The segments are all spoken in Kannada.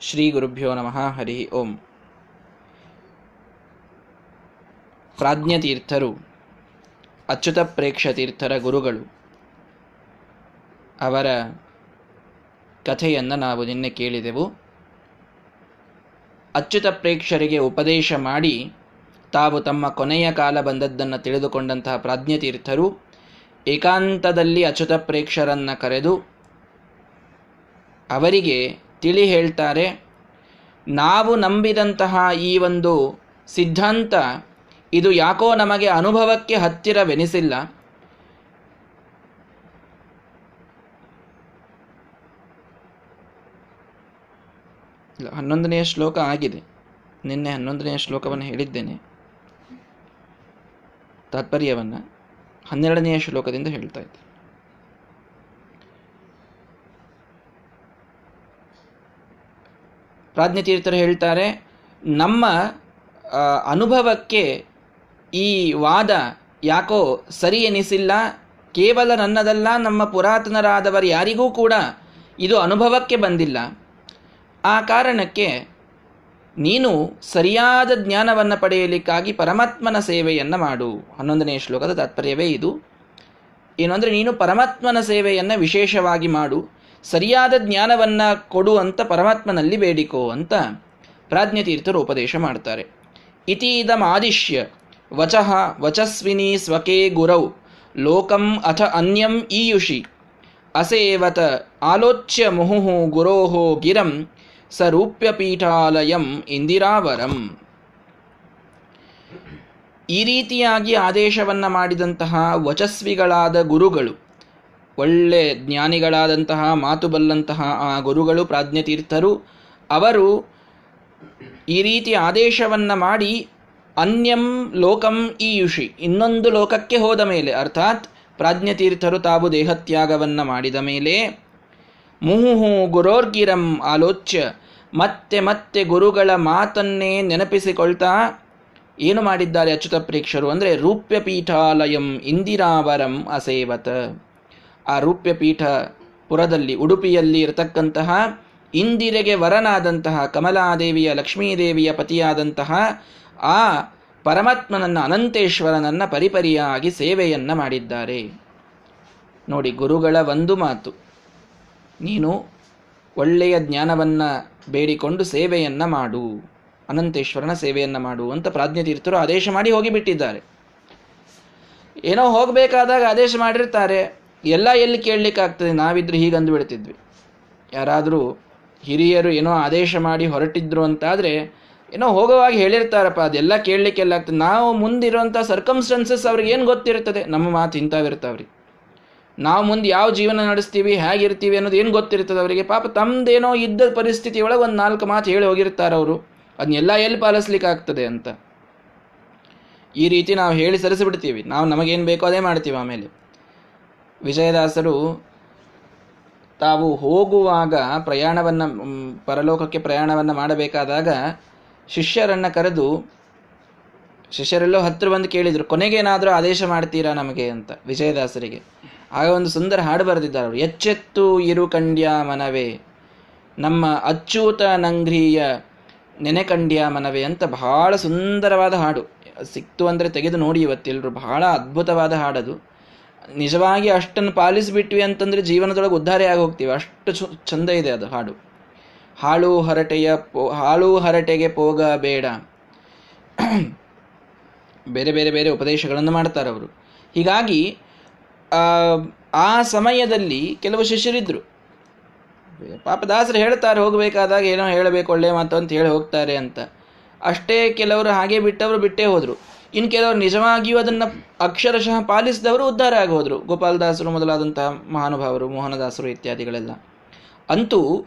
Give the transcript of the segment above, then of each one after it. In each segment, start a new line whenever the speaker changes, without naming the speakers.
ಶ್ರೀ ಗುರುಭ್ಯೋ ನಮಃ, ಹರಿ ಓಂ. ಪ್ರಾಜ್ಞತೀರ್ಥರು, ಅಚ್ಯುತ ಪ್ರೇಕ್ಷತೀರ್ಥರ ಗುರುಗಳು, ಅವರ ಕಥೆಯನ್ನು ನಾವು ನಿನ್ನೆ ಕೇಳಿದೆವು. ಅಚ್ಯುತ ಪ್ರೇಕ್ಷರಿಗೆ ಉಪದೇಶ ಮಾಡಿ ತಾವು ತಮ್ಮ ಕೊನೆಯ ಕಾಲ ಬಂದದ್ದನ್ನು ತಿಳಿದುಕೊಂಡಂತಹ ಪ್ರಾಜ್ಞತೀರ್ಥರು ಏಕಾಂತದಲ್ಲಿ ಅಚ್ಯುತ ಪ್ರೇಕ್ಷರನ್ನು ಕರೆದು ಅವರಿಗೆ ತಿಳಿ ಹೇಳ್ತಾರೆ, ನಾವು ನಂಬಿದಂತಹ ಈ ಒಂದು ಸಿದ್ಧಾಂತ ಇದು ಯಾಕೋ ನಮಗೆ ಅನುಭವಕ್ಕೆ ಹತ್ತಿರವೆನಿಸಿಲ್ಲ. ಹನ್ನೊಂದನೆಯ ಶ್ಲೋಕ ಆಗಿದೆ. ನಿನ್ನೆ ಹನ್ನೊಂದನೆಯ ಶ್ಲೋಕವನ್ನು ಹೇಳಿದ್ದೇನೆ. ತಾತ್ಪರ್ಯವನ್ನು ಹನ್ನೆರಡನೆಯ ಶ್ಲೋಕದಿಂದ ಹೇಳ್ತಾ ಇದ್ದೆ. ಪ್ರಾಜ್ಞತೀರ್ಥರು ಹೇಳ್ತಾರೆ, ನಮ್ಮ ಅನುಭವಕ್ಕೆ ಈ ವಾದ ಯಾಕೋ ಸರಿ ಎನಿಸಿಲ್ಲ, ಕೇವಲ ನನ್ನದಲ್ಲ, ನಮ್ಮ ಪುರಾತನರಾದವರು ಯಾರಿಗೂ ಕೂಡ ಇದು ಅನುಭವಕ್ಕೆ ಬಂದಿಲ್ಲ. ಆ ಕಾರಣಕ್ಕೆ ನೀನು ಸರಿಯಾದ ಜ್ಞಾನವನ್ನು ಪಡೆಯಲಿಕ್ಕಾಗಿ ಪರಮಾತ್ಮನ ಸೇವೆಯನ್ನು ಮಾಡು. ಹನ್ನೊಂದನೇ ಶ್ಲೋಕದ ತಾತ್ಪರ್ಯವೇ ಇದು. ಏನು ನೀನು ಪರಮಾತ್ಮನ ಸೇವೆಯನ್ನು ವಿಶೇಷವಾಗಿ ಮಾಡು. ಸರಿಯಾದ ಜ್ಞಾನವನ್ನು ಕೊಡು ಅಂತ ಪರಮಾತ್ಮನಲ್ಲಿ ಬೇಡಿಕೋ ಅಂತ ಪ್ರಾಜ್ಞತೀರ್ಥರು ಉಪದೇಶ ಮಾಡ್ತಾರೆ. ಇತೀದಮಾದಿಶ್ಯ ವಚಃ ವಚಸ್ವಿನಿ ಸ್ವಕೇ ಗುರೌ ಲೋಕಂ ಅಥ ಅನ್ಯಂ ಈಯುಷಿ ಅಸೇವತ ಆಲೋಚ್ಯ ಮುಹುಹು ಗುರೋಹೋ ಗಿರಂ ಸರೂಪ್ಯಪೀಠಾಲಯಂ ಇಂದಿರಾವರಂ. ಈ ರೀತಿಯಾಗಿ ಆದೇಶವನ್ನು ಮಾಡಿದಂತಹ ವಚಸ್ವಿಗಳಾದ ಗುರುಗಳು ಒಳ್ಳೆ ಜ್ಞಾನಿಗಳಾದಂತಹ ಮಾತು ಬಲ್ಲಂತಹ ಆ ಗುರುಗಳು ಪ್ರಾಜ್ಞತೀರ್ಥರು, ಅವರು ಈ ರೀತಿ ಆದೇಶವನ್ನು ಮಾಡಿ, ಅನ್ಯಂ ಲೋಕಂ ಈಯುಷಿ, ಇನ್ನೊಂದು ಲೋಕಕ್ಕೆ ಹೋದ ಮೇಲೆ, ಅರ್ಥಾತ್ ಪ್ರಾಜ್ಞತೀರ್ಥರು ತಾವು ದೇಹತ್ಯಾಗವನ್ನು ಮಾಡಿದ ಮೇಲೆ, ಮುಹುಹು ಗುರೋರ್ಗಿರಂ ಆಲೋಚ್ಯ, ಮತ್ತೆ ಮತ್ತೆ ಗುರುಗಳ ಮಾತನ್ನೇ ನೆನಪಿಸಿಕೊಳ್ತಾ ಏನು ಮಾಡಿದ್ದಾರೆ ಅಚ್ಯುತ ಪ್ರೇಕ್ಷರು? ಅಂದರೆ ರೂಪ್ಯಪೀಠಾಲಯಂ ಇಂದಿರಾವರಂ ಅಸೇವತ. ಆ ರೂಪ್ಯಪೀಠ ಪುರದಲ್ಲಿ, ಉಡುಪಿಯಲ್ಲಿ ಇರತಕ್ಕಂತಹ ಇಂದಿರೆಗೆ ವರನಾದಂತಹ ಕಮಲಾದೇವಿಯ, ಲಕ್ಷ್ಮೀದೇವಿಯ ಪತಿಯಾದಂತಹ ಆ ಪರಮಾತ್ಮನನ್ನ, ಅನಂತೇಶ್ವರನನ್ನ ಪರಿಪರಿಯಾಗಿ ಸೇವೆಯನ್ನ ಮಾಡಿದ್ದಾರೆ. ನೋಡಿ, ಗುರುಗಳ ಒಂದು ಮಾತು. ನೀನು ಒಳ್ಳೆಯ ಜ್ಞಾನವನ್ನ ಬೇಡಿಕೊಂಡು ಸೇವೆಯನ್ನ ಮಾಡು, ಅನಂತೇಶ್ವರನ ಸೇವೆಯನ್ನ ಮಾಡು ಅಂತ ಪ್ರಾಜ್ಞತೀರ್ಥರು ಆದೇಶ ಮಾಡಿ ಹೋಗಿಬಿಟ್ಟಿದ್ದಾರೆ. ಏನೋ ಹೋಗಬೇಕಾದಾಗ ಆದೇಶ ಮಾಡಿರ್ತಾರೆ. ಎಲ್ಲ ಎಲ್ಲಿ ಕೇಳಲಿಕ್ಕಾಗ್ತದೆ ನಾವಿದ್ರೆ ಹೀಗೆ ಅಂದುಬಿಡ್ತಿದ್ವಿ ಯಾರಾದರೂ ಹಿರಿಯರು ಏನೋ ಆದೇಶ ಮಾಡಿ ಹೊರಟಿದ್ರು ಅಂತಾದರೆ ಏನೋ ಹೋಗೋವಾಗ ಹೇಳಿರ್ತಾರಪ್ಪ, ಅದೆಲ್ಲ ಕೇಳಲಿಕ್ಕೆಲ್ಲ ಆಗ್ತದೆ. ನಾವು ಮುಂದಿರುವಂಥ ಸರ್ಕಮ್ಸ್ಟೆನ್ಸಸ್ ಅವ್ರಿಗೆ ಏನು ಗೊತ್ತಿರ್ತದೆ? ನಮ್ಮ ಮಾತು ಇಂಥವಿರ್ತಾವ್ರಿ. ನಾವು ಮುಂದೆ ಯಾವ ಜೀವನ ನಡೆಸ್ತೀವಿ, ಹೇಗಿರ್ತೀವಿ ಅನ್ನೋದು ಏನು ಗೊತ್ತಿರ್ತದೆ ಅವರಿಗೆ? ಪಾಪ ತಮ್ಮದೇನೋ ಇದ್ದ ಪರಿಸ್ಥಿತಿ ಒಳಗೆ ಒಂದು ನಾಲ್ಕು ಮಾತು ಹೇಳಿ ಹೋಗಿರ್ತಾರೆ ಅವರು. ಅದನ್ನೆಲ್ಲ ಎಲ್ಲಿ ಪಾಲಿಸ್ಲಿಕ್ಕೆ ಆಗ್ತದೆ ಅಂತ? ಈ ರೀತಿ ನಾವು ಹೇಳಿ ಸರಿಸಿಬಿಡ್ತೀವಿ. ನಾವು ನಮಗೇನು ಬೇಕೋ ಅದೇ ಮಾಡ್ತೀವಿ ಆಮೇಲೆ. ವಿಜಯದಾಸರು ತಾವು ಹೋಗುವಾಗ ಪ್ರಯಾಣವನ್ನು ಪರಲೋಕಕ್ಕೆ ಪ್ರಯಾಣವನ್ನು ಮಾಡಬೇಕಾದಾಗ ಶಿಷ್ಯರನ್ನು ಕರೆದು, ಶಿಷ್ಯರೆಲ್ಲೋ ಹತ್ತಿರ ಬಂದು ಕೇಳಿದರು ಕೊನೆಗೇನಾದರೂ ಆದೇಶ ಮಾಡ್ತೀರಾ ನಮಗೆ? ಅಂತ ವಿಜಯದಾಸರಿಗೆ. ಆಗ ಒಂದು ಸುಂದರ ಹಾಡು ಬರೆದಿದ್ದಾರೆ ಅವರು, ಎಚ್ಚೆತ್ತು ಇರು ಕಂಡ್ಯ ಮನವೇ, ನಮ್ಮ ಅಚ್ಚೂತ ನಂಗ್ರಿಯ ನೆನೆಕಂಡ್ಯ ಮನವೇ ಅಂತ ಬಹಳ ಸುಂದರವಾದ ಹಾಡು. ಸಿಕ್ತು ಅಂದರೆ ತೆಗೆದು ನೋಡಿ ಇವತ್ತೆಲ್ಲರೂ ಬಹಳ ಅದ್ಭುತವಾದ ಹಾಡದು. ನಿಜವಾಗಿ ಅಷ್ಟನ್ನು ಪಾಲಿಸಿಬಿಟ್ವಿ ಅಂತಂದ್ರೆ ಜೀವನದೊಳಗೆ ಉದ್ಧಾರ ಆಗಿ ಹೋಗ್ತೀವಿ ಅಷ್ಟು ಚಂದ ಇದೆ ಅದು ಹಾಡು. ಹಾಳು ಹರಟೆಯ ಪೋ, ಹಾಳು ಹರಟೆಗೆ ಪೋಗ ಬೇಡ. ಬೇರೆ ಬೇರೆ ಬೇರೆ ಉಪದೇಶಗಳನ್ನು ಮಾಡ್ತಾರೆ ಅವರು. ಹೀಗಾಗಿ, ಆ ಸಮಯದಲ್ಲಿ ಕೆಲವು ಶಿಷ್ಯರಿದ್ದರು ಪಾಪ ದಾಸರು ಹೇಳ್ತಾರೆ, ಹೋಗಬೇಕಾದಾಗ ಏನೋ ಹೇಳಬೇಕು, ಒಳ್ಳೆ ಮಾತು ಅಂತ ಹೇಳಿ ಹೋಗ್ತಾರೆ ಅಂತ. ಅಷ್ಟೇ ಕೆಲವರು ಹಾಗೆ ಬಿಟ್ಟವರು ಬಿಟ್ಟೇ ಹೋದರು. ಇನ್ನು ಕೆಲವರು ನಿಜವಾಗಿಯೂ ಅದನ್ನು ಅಕ್ಷರಶಃ ಪಾಲಿಸಿದವರು ಉದ್ಧಾರ ಆಗೋದ್ರು. ಗೋಪಾಲದಾಸರು ಮೊದಲಾದಂತಹ ಮಹಾನುಭಾವರು, ಮೋಹನದಾಸರು ಇತ್ಯಾದಿಗಳೆಲ್ಲ. ಅಂತೂ